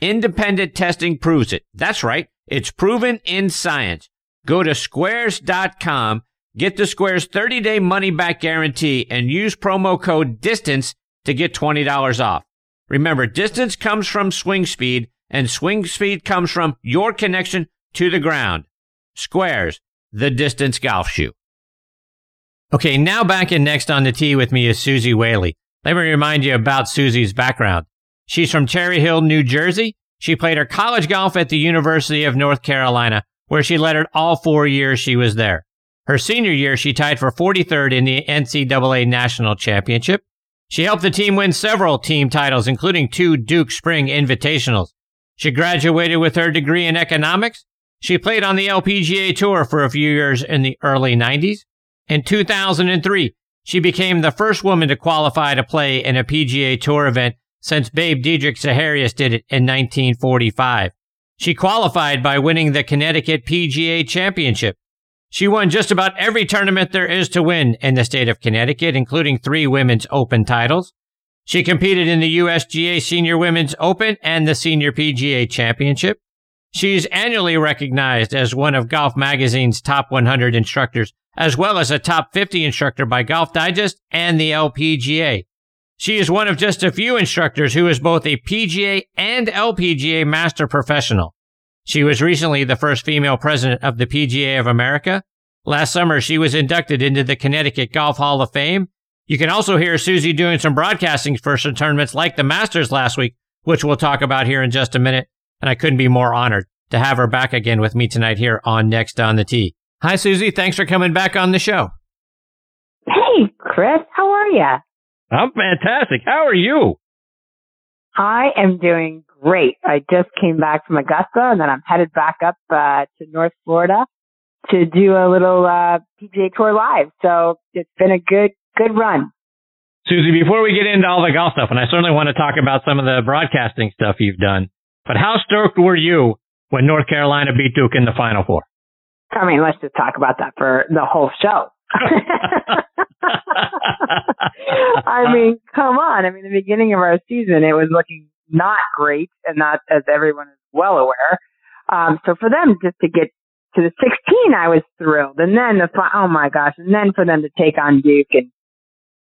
Independent testing proves it. That's right. It's proven in science. Go to sqairz.com, get the Sqairz 30 day money back guarantee, and use promo code DISTANCE to get $20 off. Remember, distance comes from swing speed, and swing speed comes from your connection to the ground. Sqairz, the distance golf shoe. Okay, now back in next on the tee with me is Suzy Whaley. Let me remind you about Suzy's background. She's from Cherry Hill, New Jersey. She played her college golf at the University of North Carolina, where she lettered all four years she was there. Her senior year, she tied for 43rd in the NCAA National Championship. She helped the team win several team titles, including two Duke Spring Invitationals. She graduated with her degree in economics she played on the LPGA Tour for a few years in the early 90s. In 2003, she became the first woman to qualify to play in a PGA Tour event since Babe Didrikson Zaharias did it in 1945. She qualified by winning the Connecticut PGA Championship. She won just about every tournament there is to win in the state of Connecticut, including three women's open titles. She competed in the USGA Senior Women's Open and the Senior PGA Championship. She's annually recognized as one of Golf Magazine's top 100 instructors, as well as a top 50 instructor by Golf Digest and the LPGA. She is one of just a few instructors who is both a PGA and LPGA master professional. She was recently the first female president of the PGA of America. Last summer, she was inducted into the Connecticut Golf Hall of Fame. You can also hear Suzy doing some broadcasting for some tournaments like the Masters last week, which we'll talk about here in just a minute and I couldn't be more honored to have her back again with me tonight here on Next on the Tee. Hi, Suzy. Thanks for coming back on the show. Hey, Chris. How are you? I'm fantastic. How are you? I am doing great. I just came back from Augusta and then I'm headed back up uh, to North Florida to do a little uh, PGA Tour live. So it's been a good, good run. Suzy, before we get into all the golf stuff, and I certainly want to talk about some of the broadcasting stuff you've done, but how stoked were you when North Carolina beat Duke in the Final Four? I mean, let's just talk about that for the whole show. *laughs* *laughs* I mean, come on. I mean, the beginning of our season, it was looking not great, and not as everyone is well aware. Um, so for them just to get to the 16, I was thrilled. And then the, oh my gosh, and then for them to take on Duke and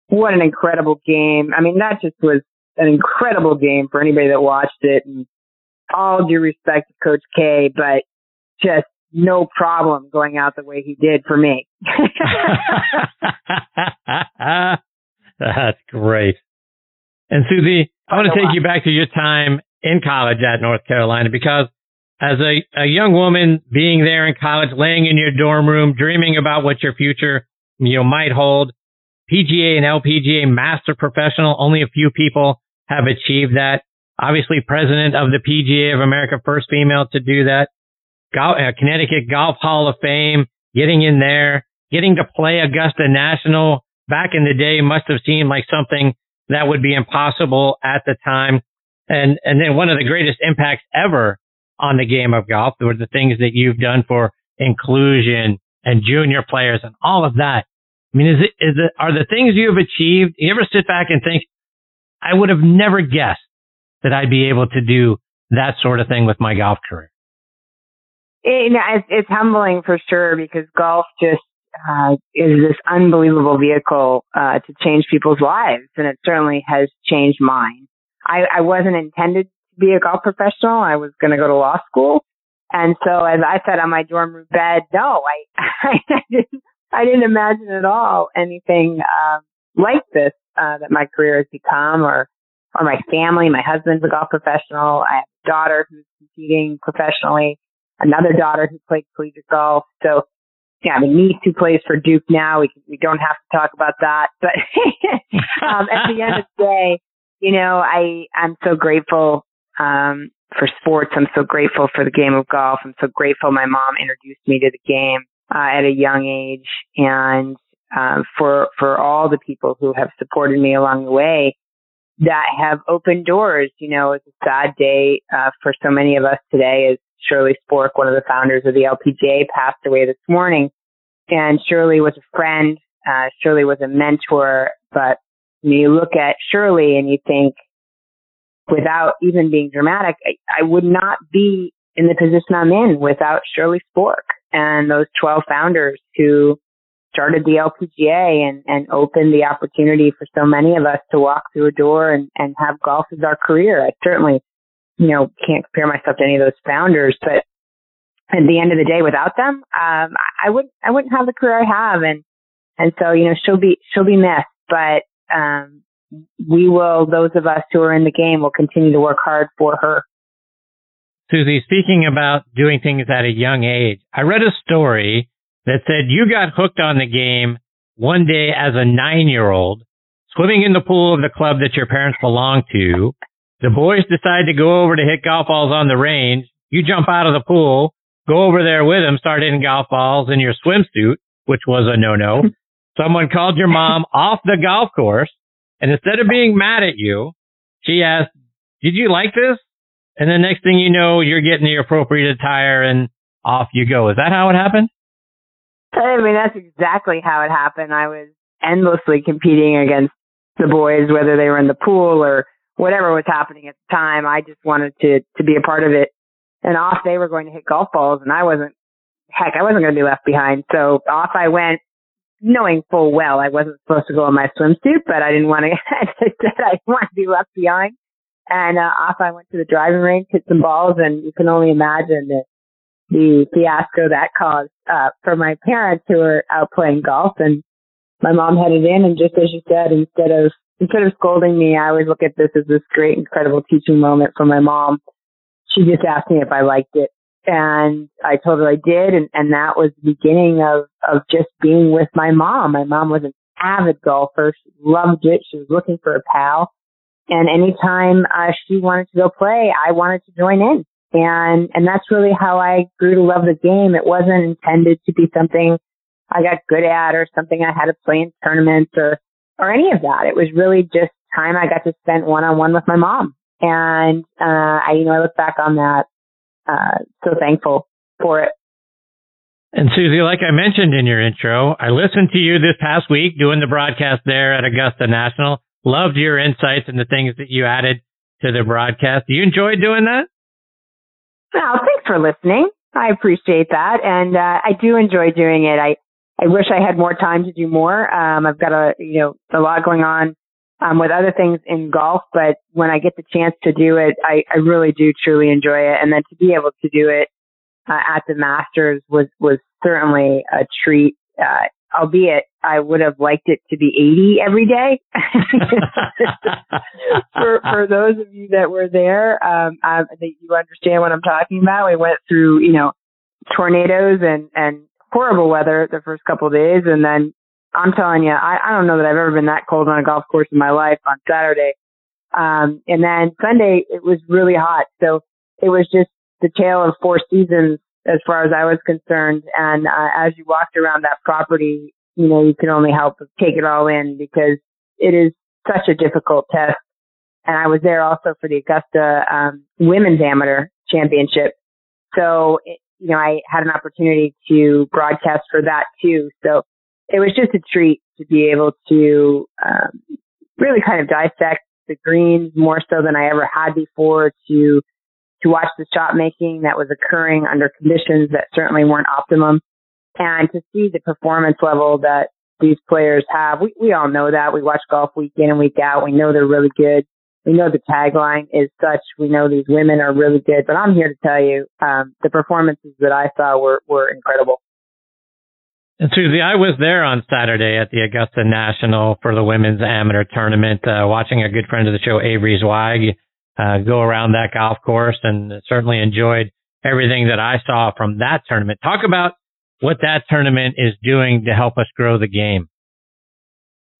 what an incredible game. I mean, that just was an incredible game for anybody that watched it. And all due respect to Coach K, but just no problem going out the way he did for me. *laughs* That's great. And Suzy, I want to take you back to your time in college at North Carolina because as a, a young woman being there in college, laying in your dorm room, dreaming about what your future, you know, might hold, PGA and LPGA master professional, only a few people have achieved that obviously president of the PGA of America, first female to do that. Uh, Connecticut Golf Hall of Fame, getting in there, getting to play Augusta National back in the day must have seemed like something that would be impossible at the time. And, and then one of the greatest impacts ever on the game of golf were the things that you've done for inclusion and junior players and all of that. I mean, is it, is it, are the things you've achieved, you ever sit back and think, I would have never guessed that I'd be able to do that sort of thing with my golf career. It, it's humbling for sure because golf just uh, is this unbelievable vehicle uh, to change people's lives, and it certainly has changed mine. I, I wasn't intended to be a golf professional. I was going to go to law school, and so as I said on my dorm room bed, no, I *laughs* I didn't I didn't imagine at all anything uh, like this uh, that my career has become, or or my family. My husband's a golf professional. I have a daughter who's competing professionally, another daughter who played collegiate golf. So yeah, mean, niece who plays for Duke now. We we don't have to talk about that, *laughs* but um, at the end of the day, you know, I I'm so grateful um, for sports. I'm so grateful for the game of golf. I'm so grateful my mom introduced me to the game uh, at a young age, and uh, for for all the people who have supported me along the way that have opened doors. You know, it's a sad day uh, for so many of us today. As Shirley Spork, one of the founders of the LPGA, passed away this morning, and Shirley was a friend. Uh, Shirley was a mentor, but you look at Shirley and you think, without even being dramatic, I, I would not be in the position I'm in without Shirley Spork and those 12 founders who started the LPGA and, and opened the opportunity for so many of us to walk through a door and, and have golf as our career. I certainly, you know, can't compare myself to any of those founders, but at the end of the day, without them, um, I wouldn't, I wouldn't have the career I have. And, and so, you know, she'll be, she'll be missed, but, um, we will, those of us who are in the game will continue to work hard for her. Suzy, speaking about doing things at a young age, I read a story that said you got hooked on the game one day as a nine year old, swimming in the pool of the club that your parents belonged to. The boys decide to go over to hit golf balls on the range. You jump out of the pool, go over there with them, start hitting golf balls in your swimsuit, which was a no no. *laughs* Someone called your mom off the golf course and instead of being mad at you, she asked, did you like this? And the next thing you know, you're getting the appropriate attire and off you go. Is that how it happened? I mean, that's exactly how it happened. I was endlessly competing against the boys, whether they were in the pool or whatever was happening at the time. I just wanted to, to be a part of it. And off they were going to hit golf balls and I wasn't, heck, I wasn't going to be left behind. So off I went knowing full well I wasn't supposed to go in my swimsuit, but I didn't want to, *laughs* I said I didn't want to be left behind. And uh, off I went to the driving range, hit some balls, and you can only imagine the, the fiasco that caused uh, for my parents who were out playing golf. And my mom headed in, and just as you said, instead of instead of scolding me, I always look at this as this great, incredible teaching moment for my mom. She just asked me if I liked it, and I told her I did, and, and that was the beginning of, of just being with my mom. My mom was an avid golfer. She loved it. She was looking for a pal. And anytime uh, she wanted to go play, I wanted to join in. And, and that's really how I grew to love the game. It wasn't intended to be something I got good at or something I had to play in tournaments or, or any of that. It was really just time I got to spend one on one with my mom. And, uh, I, you know, I look back on that uh, so thankful for it. And Suzy, like I mentioned in your intro, I listened to you this past week doing the broadcast there at Augusta National. Loved your insights and the things that you added to the broadcast. Do you enjoy doing that? Well, thanks for listening. I appreciate that, and uh, I do enjoy doing it. I I wish I had more time to do more. Um, I've got a you know a lot going on um, with other things in golf, but when I get the chance to do it, I, I really do truly enjoy it. And then to be able to do it uh, at the Masters was was certainly a treat. Uh, albeit I would have liked it to be 80 every day. *laughs* for for those of you that were there, um, I think you understand what I'm talking about. We went through, you know, tornadoes and and horrible weather the first couple of days, and then I'm telling you, I, I don't know that I've ever been that cold on a golf course in my life on Saturday. Um, and then Sunday, it was really hot. So it was just the tale of four seasons as far as I was concerned. And uh, as you walked around that property, you know, you can only help take it all in because it is such a difficult test. And I was there also for the Augusta um, Women's Amateur Championship. So, you know, I had an opportunity to broadcast for that too. So it was just a treat to be able to um, really kind of dissect the greens more so than I ever had before to to watch the shot making that was occurring under conditions that certainly weren't optimum and to see the performance level that these players have. We we all know that. We watch golf week in and week out. We know they're really good. We know the tagline is such. We know these women are really good. But I'm here to tell you, um, the performances that I saw were were incredible. And Suzy, I was there on Saturday at the Augusta National for the women's amateur tournament, uh, watching a good friend of the show, Avery Zweig, uh, go around that golf course and certainly enjoyed everything that I saw from that tournament. Talk about what that tournament is doing to help us grow the game.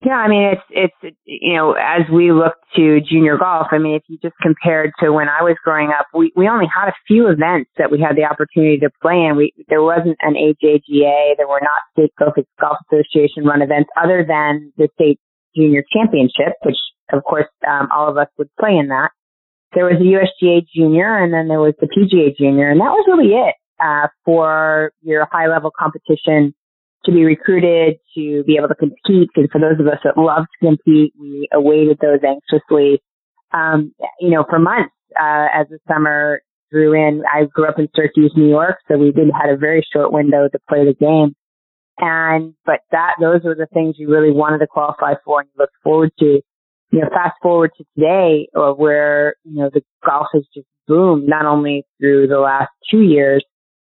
Yeah, I mean, it's, it's, you know, as we look to junior golf, I mean, if you just compared to when I was growing up, we, we only had a few events that we had the opportunity to play in. We, there wasn't an AJGA. There were not state golf, golf association run events other than the state junior championship, which of course, um, all of us would play in that. There was the USGA junior and then there was the PGA junior and that was really it, uh, for your high level competition to be recruited, to be able to compete. And for those of us that love to compete, we awaited those anxiously. Um, you know, for months, uh, as the summer drew in, I grew up in Syracuse, New York, so we did had a very short window to play the game. And, but that, those were the things you really wanted to qualify for and you forward to. You know, fast forward to today, or uh, where, you know, the golf has just boomed, not only through the last two years,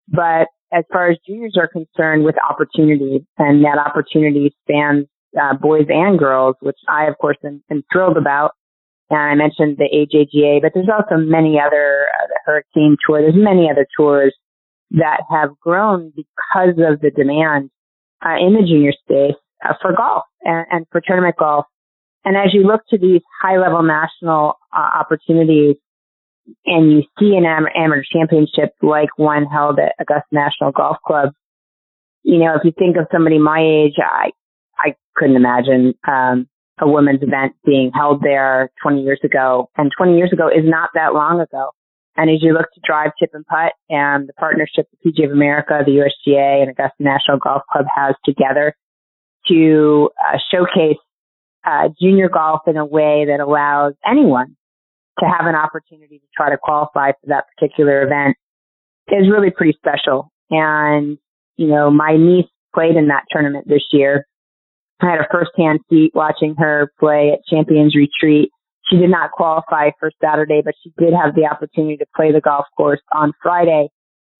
but as far as juniors are concerned with opportunity and that opportunity spans uh, boys and girls, which I of course am, am, thrilled about. And I mentioned the AJGA, but there's also many other, uh, the Hurricane Tour, there's many other tours that have grown because of the demand uh, in the junior space uh, for golf and, and, for tournament golf. And as you look to these high level national uh, opportunities, and you see an amateur championship like one held at Augusta National Golf Club, you know, if you think of somebody my age, I, I couldn't imagine, um, a women's event being held there 20 years ago. And 20 years ago is not that long ago. And as you look to drive, chip and putt and the partnership the PGA of America, the USGA and Augusta National Golf Club has together to uh, showcase uh, junior golf in a way that allows anyone to have an opportunity to try to qualify for that particular event is really pretty special. And, you know, my niece played in that tournament this year. I had a first-hand seat watching her play at Champions Retreat. She did not qualify for Saturday, but she did have the opportunity to play the golf course on Friday.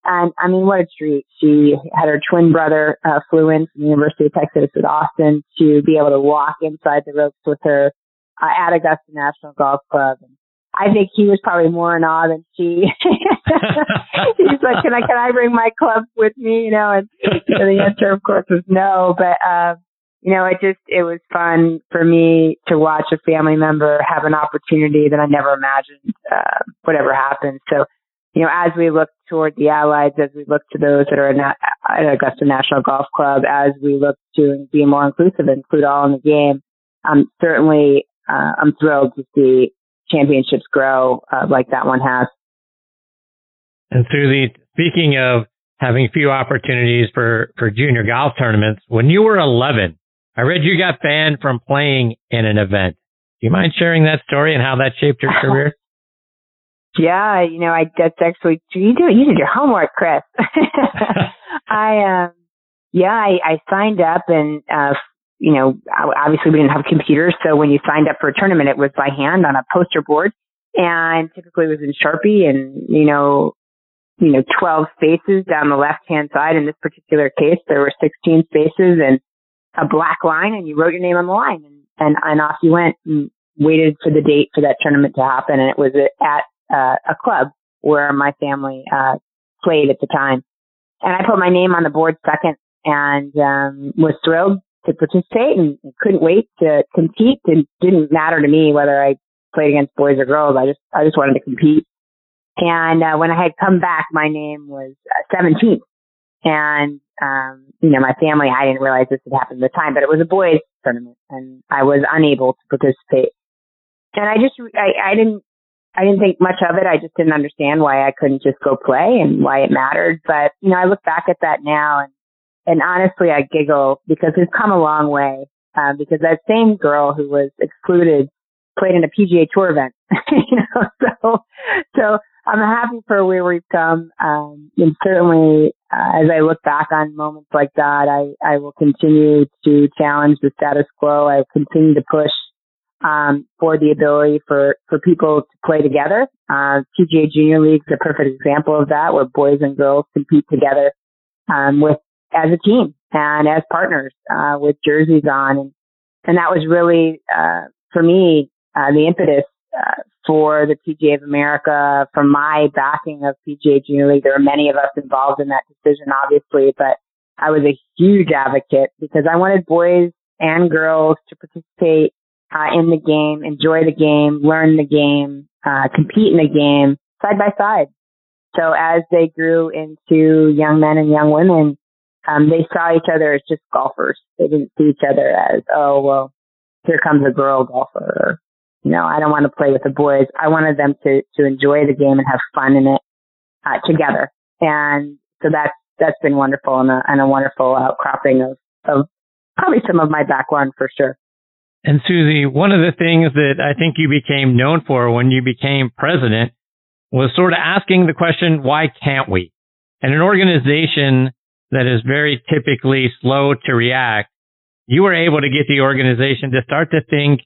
And I mean, what a treat. She had her twin brother uh, flew in from the University of Texas at Austin to be able to walk inside the ropes with her uh, at Augusta National Golf Club. And I think he was probably more in awe than she. *laughs* He's like, "Can I can I bring my club with me?" You know, and the answer, of course, was no. But uh, you know, it just it was fun for me to watch a family member have an opportunity that I never imagined uh, would ever happen. So, you know, as we look toward the allies, as we look to those that are at, Augusta National Golf Club, as we look to be more inclusive and include all in the game, I'm certainly uh, I'm thrilled to see championships grow uh, like that one has. And through the speaking of having few opportunities for for junior golf tournaments, when you were 11, I read you got banned from playing in an event. Do you mind sharing that story and how that shaped your career? *laughs* yeah, you know, I that's actually you do you did your homework, Chris. *laughs* *laughs* I um yeah, I, I signed up and uh you know, obviously we didn't have computers. So when you signed up for a tournament, it was by hand on a poster board and typically it was in Sharpie and, you know, you know, 12 spaces down the left hand side. In this particular case, there were 16 spaces and a black line and you wrote your name on the line and, and, and off you went and waited for the date for that tournament to happen. And it was at uh, a club where my family, uh, played at the time. And I put my name on the board second and, um, was thrilled to participate and couldn't wait to compete. It didn't matter to me whether I played against boys or girls. I just, I just wanted to compete. And, uh, when I had come back, my name was uh, 17th. And, um, you know, my family, I didn't realize this had happened at the time, but it was a boys tournament and I was unable to participate. And I just, I, I didn't, I didn't think much of it. I just didn't understand why I couldn't just go play and why it mattered. But, you know, I look back at that now and and honestly, I giggle because we've come a long way. Uh, because that same girl who was excluded played in a PGA Tour event, *laughs* you know. So, so I'm happy for where we've come. Um, and certainly, uh, as I look back on moments like that, I I will continue to challenge the status quo. I continue to push um, for the ability for for people to play together. Uh, PGA Junior League is a perfect example of that, where boys and girls compete together um, with as a team and as partners uh, with jerseys on, and and that was really uh, for me uh, the impetus uh, for the PGA of America. for my backing of PGA Junior League, there are many of us involved in that decision, obviously, but I was a huge advocate because I wanted boys and girls to participate uh, in the game, enjoy the game, learn the game, uh, compete in the game side by side. So as they grew into young men and young women, um, they saw each other as just golfers. They didn't see each other as, oh, well, here comes a girl golfer. Or, you know, I don't want to play with the boys. I wanted them to, to enjoy the game and have fun in it uh, together. And so that's, that's been wonderful and a, and a wonderful outcropping of, of probably some of my background for sure. And Suzy, one of the things that I think you became known for when you became president was sort of asking the question, why can't we? And an organization that is very typically slow to react, you were able to get the organization to start to think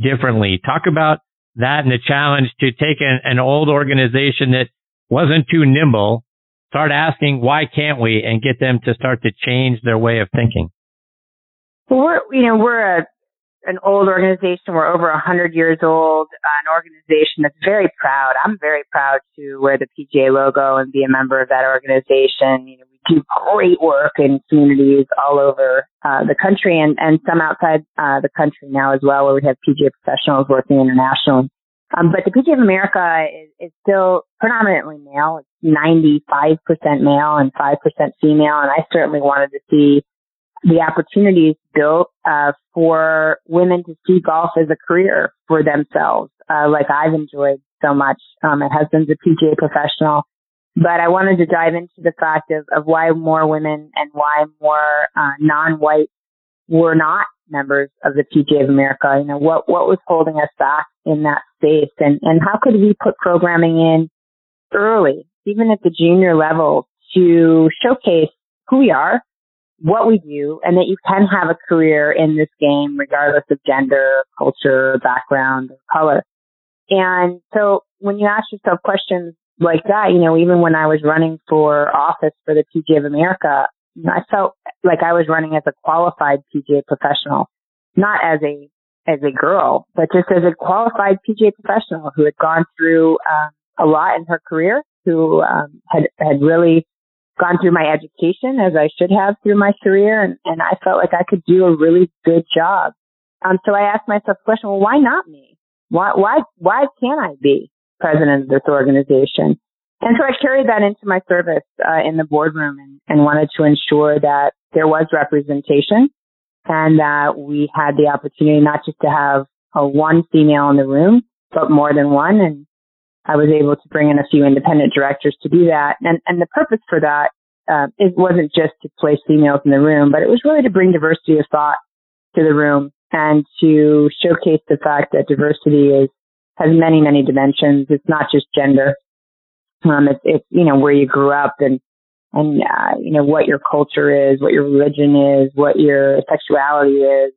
differently. Talk about that and the challenge to take an, an old organization that wasn't too nimble, start asking why can't we and get them to start to change their way of thinking. Well, we're, you know, we're a an old organization. We're over a hundred years old. Uh, an organization that's very proud. I'm very proud to wear the PGA logo and be a member of that organization. You know, do great work in communities all over uh, the country and and some outside uh, the country now as well, where we have PGA professionals working internationally. Um, but the PGA of America is, is still predominantly male. It's 95% male and 5% female. And I certainly wanted to see the opportunities built uh, for women to see golf as a career for themselves, uh, like I've enjoyed so much. Um, my husband's a PGA professional, but I wanted to dive into the fact of, of why more women and why more uh, non-white were not members of the PGA of America. You know, what what was holding us back in that space, and and how could we put programming in early, even at the junior level, to showcase who we are what we do and that you can have a career in this game regardless of gender, culture, background, or color. And so when you ask yourself questions like that, you know, even when I was running for office for the PGA of America, I felt like I was running as a qualified PGA professional, not as a as a girl, but just as a qualified PGA professional who had gone through um, a lot in her career, who um, had had really gone through my education as I should have through my career, and, and I felt like I could do a really good job. Um, so I asked myself the question, well, why not me? Why, why, why can't I be president of this organization? And so I carried that into my service uh, in the boardroom and, and wanted to ensure that there was representation and that we had the opportunity not just to have a one female in the room, but more than one. And I was able to bring in a few independent directors to do that. And, and the purpose for that, uh, it wasn't just to place females in the room, but it was really to bring diversity of thought to the room and to showcase the fact that diversity is, has many, many dimensions. It's not just gender. Um, it's, it's, you know, where you grew up and, and, uh, you know, what your culture is, what your religion is, what your sexuality is,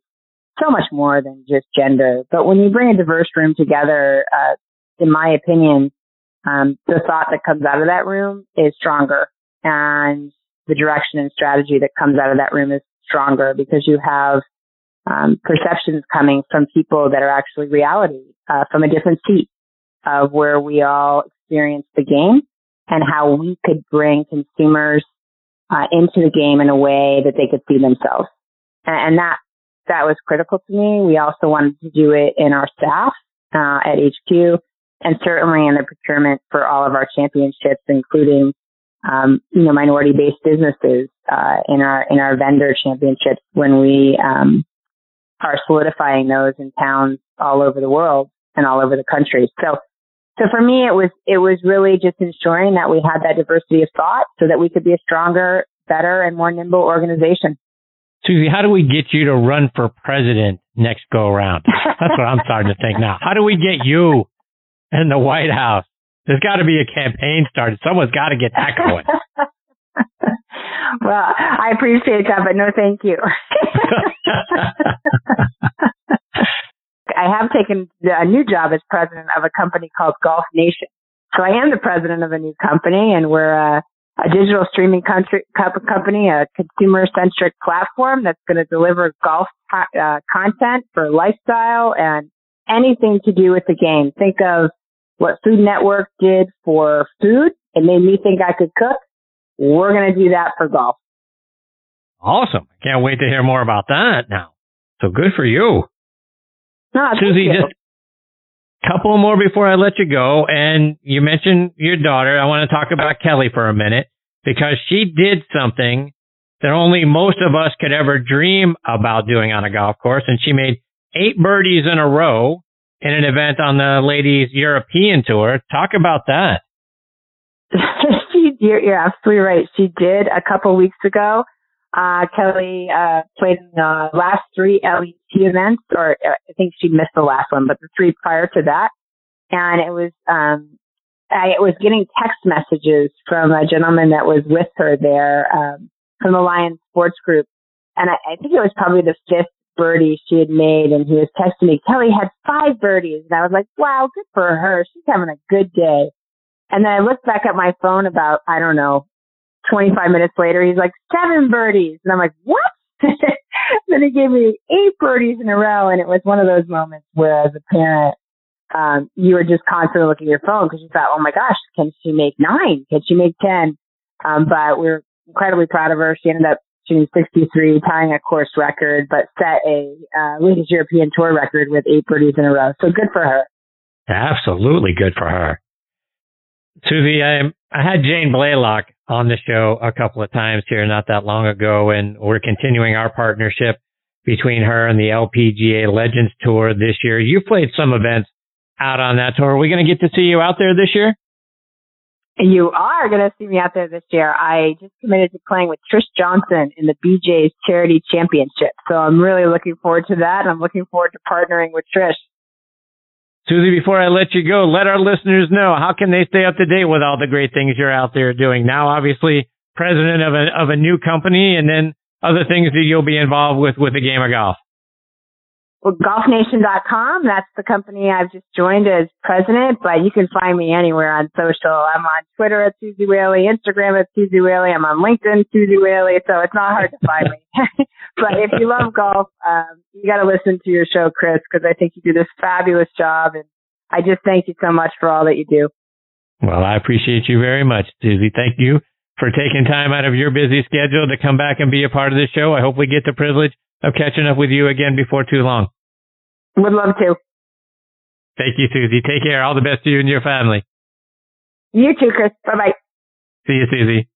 so much more than just gender. But when you bring a diverse room together, uh, in my opinion, um, the thought that comes out of that room is stronger and the direction and strategy that comes out of that room is stronger because you have um, perceptions coming from people that are actually reality uh, from a different seat of where we all experience the game and how we could bring consumers uh, into the game in a way that they could see themselves. And, and that that was critical to me. We also wanted to do it in our staff uh, at HQ and certainly in the procurement for all of our championships, including um, you know minority-based businesses uh, in our in our vendor championships when we um, are solidifying those in towns all over the world and all over the country. So, so for me, it was it was really just ensuring that we had that diversity of thought so that we could be a stronger, better, and more nimble organization. Suzy, how do we get you to run for president next go around? That's what I'm starting to think now. How do we get you in the White House. There's got to be a campaign started. Someone's got to get that going. *laughs* well, I appreciate that, but no, thank you. *laughs* I have taken a new job as president of a company called Golf Nation. So I am the president of a new company, and we're a, a digital streaming country, company, a consumer-centric platform that's going to deliver golf uh, content for lifestyle and anything to do with the game. Think of what Food Network did for food. It made me think I could cook. We're going to do that for golf. Awesome. Can't wait to hear more about that now. So good for you. No, Suzy, you. just a couple more before I let you go. And you mentioned your daughter. I want to talk about Kelly for a minute because she did something that only most of us could ever dream about doing on a golf course. And she made eight birdies in a row in an event on the ladies European tour. Talk about that. You're, you're absolutely right. She did a couple weeks ago. Uh, Kelly, uh, played in the last three LET events, or uh, I think she missed the last one, but the three prior to that. And it was, um, I was getting text messages from a gentleman that was with her there, um, from the Lions Sports Group. And I, I think it was probably the fifth birdie she had made. And he was texting me, Kelly had five birdies. And I was like, wow, good for her. She's having a good day. And then I looked back at my phone about, I don't know, 25 minutes later, he's like, seven birdies. And I'm like, what? *laughs* then he gave me eight birdies in a row. And it was one of those moments where as a parent, um, you were just constantly looking at your phone because you thought, oh my gosh, can she make nine? Can she make 10? Um, but we're incredibly proud of her. She ended up shooting 63, tying a course record, but set a uh, ladies European Tour record with eight birdies in a row. So good for her. Absolutely good for her. Suzy, I, I had Jane Blalock on the show a couple of times here not that long ago, and we're continuing our partnership between her and the LPGA Legends Tour this year. You played some events out on that tour. Are we going to get to see you out there this year? You are going to see me out there this year. I just committed to playing with Trish Johnson in the BJ's Charity Championship. So I'm really looking forward to that. I'm looking forward to partnering with Trish. Suzy, before I let you go, let our listeners know how can they stay up to date with all the great things you're out there doing. Now, obviously, president of a of a new company, and then other things that you'll be involved with with the game of golf. Well, golfnation.com, that's the company I've just joined as president, but you can find me anywhere on social. I'm on Twitter at Suzy Whaley, Instagram at Suzy Whaley, I'm on LinkedIn, Suzy Whaley, so it's not hard to find me. *laughs* but if you love golf, um, you got to listen to your show, Chris, because I think you do this fabulous job, and I just thank you so much for all that you do. Well, I appreciate you very much, Suzy. Thank you for taking time out of your busy schedule to come back and be a part of the show. I hope we get the privilege of catching up with you again before too long. Would love to. Thank you, Suzy. Take care. All the best to you and your family. You too, Chris. Bye bye. See you, Suzy.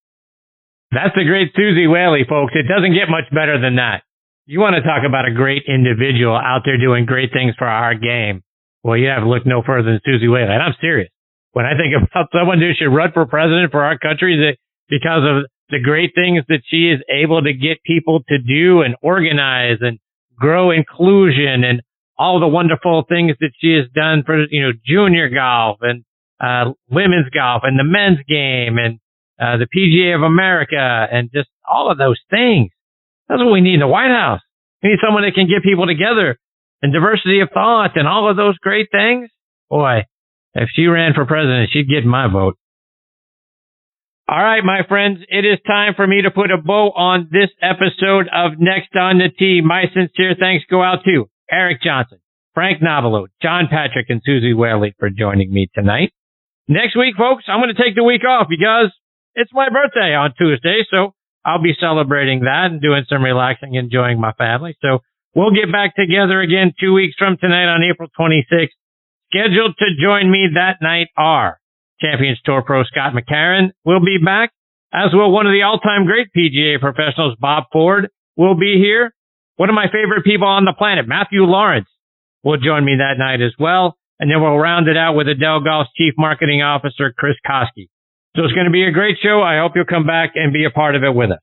That's the great Suzy Whaley, folks. It doesn't get much better than that. You want to talk about a great individual out there doing great things for our game. Well, you have to look no further than Suzy Whaley. And I'm serious. When I think *laughs* about someone who should run for president for our country because of the great things that she is able to get people to do and organize and grow inclusion and all the wonderful things that she has done for, you know, junior golf and, uh, women's golf and the men's game and, uh, the PGA of America and just all of those things. That's what we need in the White House. We need someone that can get people together and diversity of thought and all of those great things. Boy, if she ran for president, she'd get my vote. All right, my friends, it is time for me to put a bow on this episode of Next on the Tee. My sincere thanks go out to Eric Johnson, Frank Nobilo, John Patrick, and Suzy Whaley for joining me tonight. Next week, folks, I'm going to take the week off because it's my birthday on Tuesday, so I'll be celebrating that and doing some relaxing, enjoying my family. So we'll get back together again two weeks from tonight on April 26th. Scheduled to join me that night are Champions Tour Pro Scott McCarron will be back, as will one of the all-time great PGA professionals, Bob Ford, will be here. One of my favorite people on the planet, Matthew Lawrence, will join me that night as well. And then we'll round it out with Edel Golf's Chief Marketing Officer, Chris Koski. So it's going to be a great show. I hope you'll come back and be a part of it with us.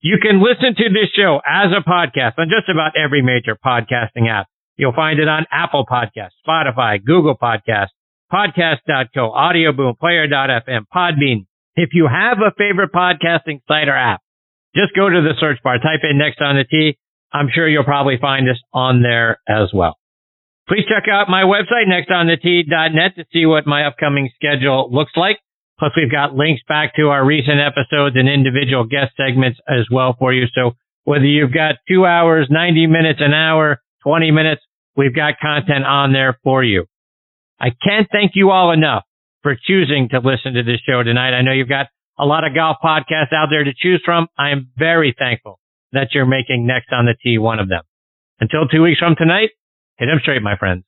You can listen to this show as a podcast on just about every major podcasting app. You'll find it on Apple Podcasts, Spotify, Google Podcasts, Podcast.co, Audio Boom, Player.fm, Podbean. If you have a favorite podcasting site or app, just go to the search bar, type in Next on the Tee. I'm sure you'll probably find us on there as well. Please check out my website, nextonthetee.net to see what my upcoming schedule looks like. Plus, we've got links back to our recent episodes and individual guest segments as well for you. So whether you've got two hours, 90 minutes, an hour, 20 minutes, we've got content on there for you. I can't thank you all enough for choosing to listen to this show tonight. I know you've got a lot of golf podcasts out there to choose from. I am very thankful that you're making next on the tee one of them. Until two weeks from tonight, hit 'em straight, my friends.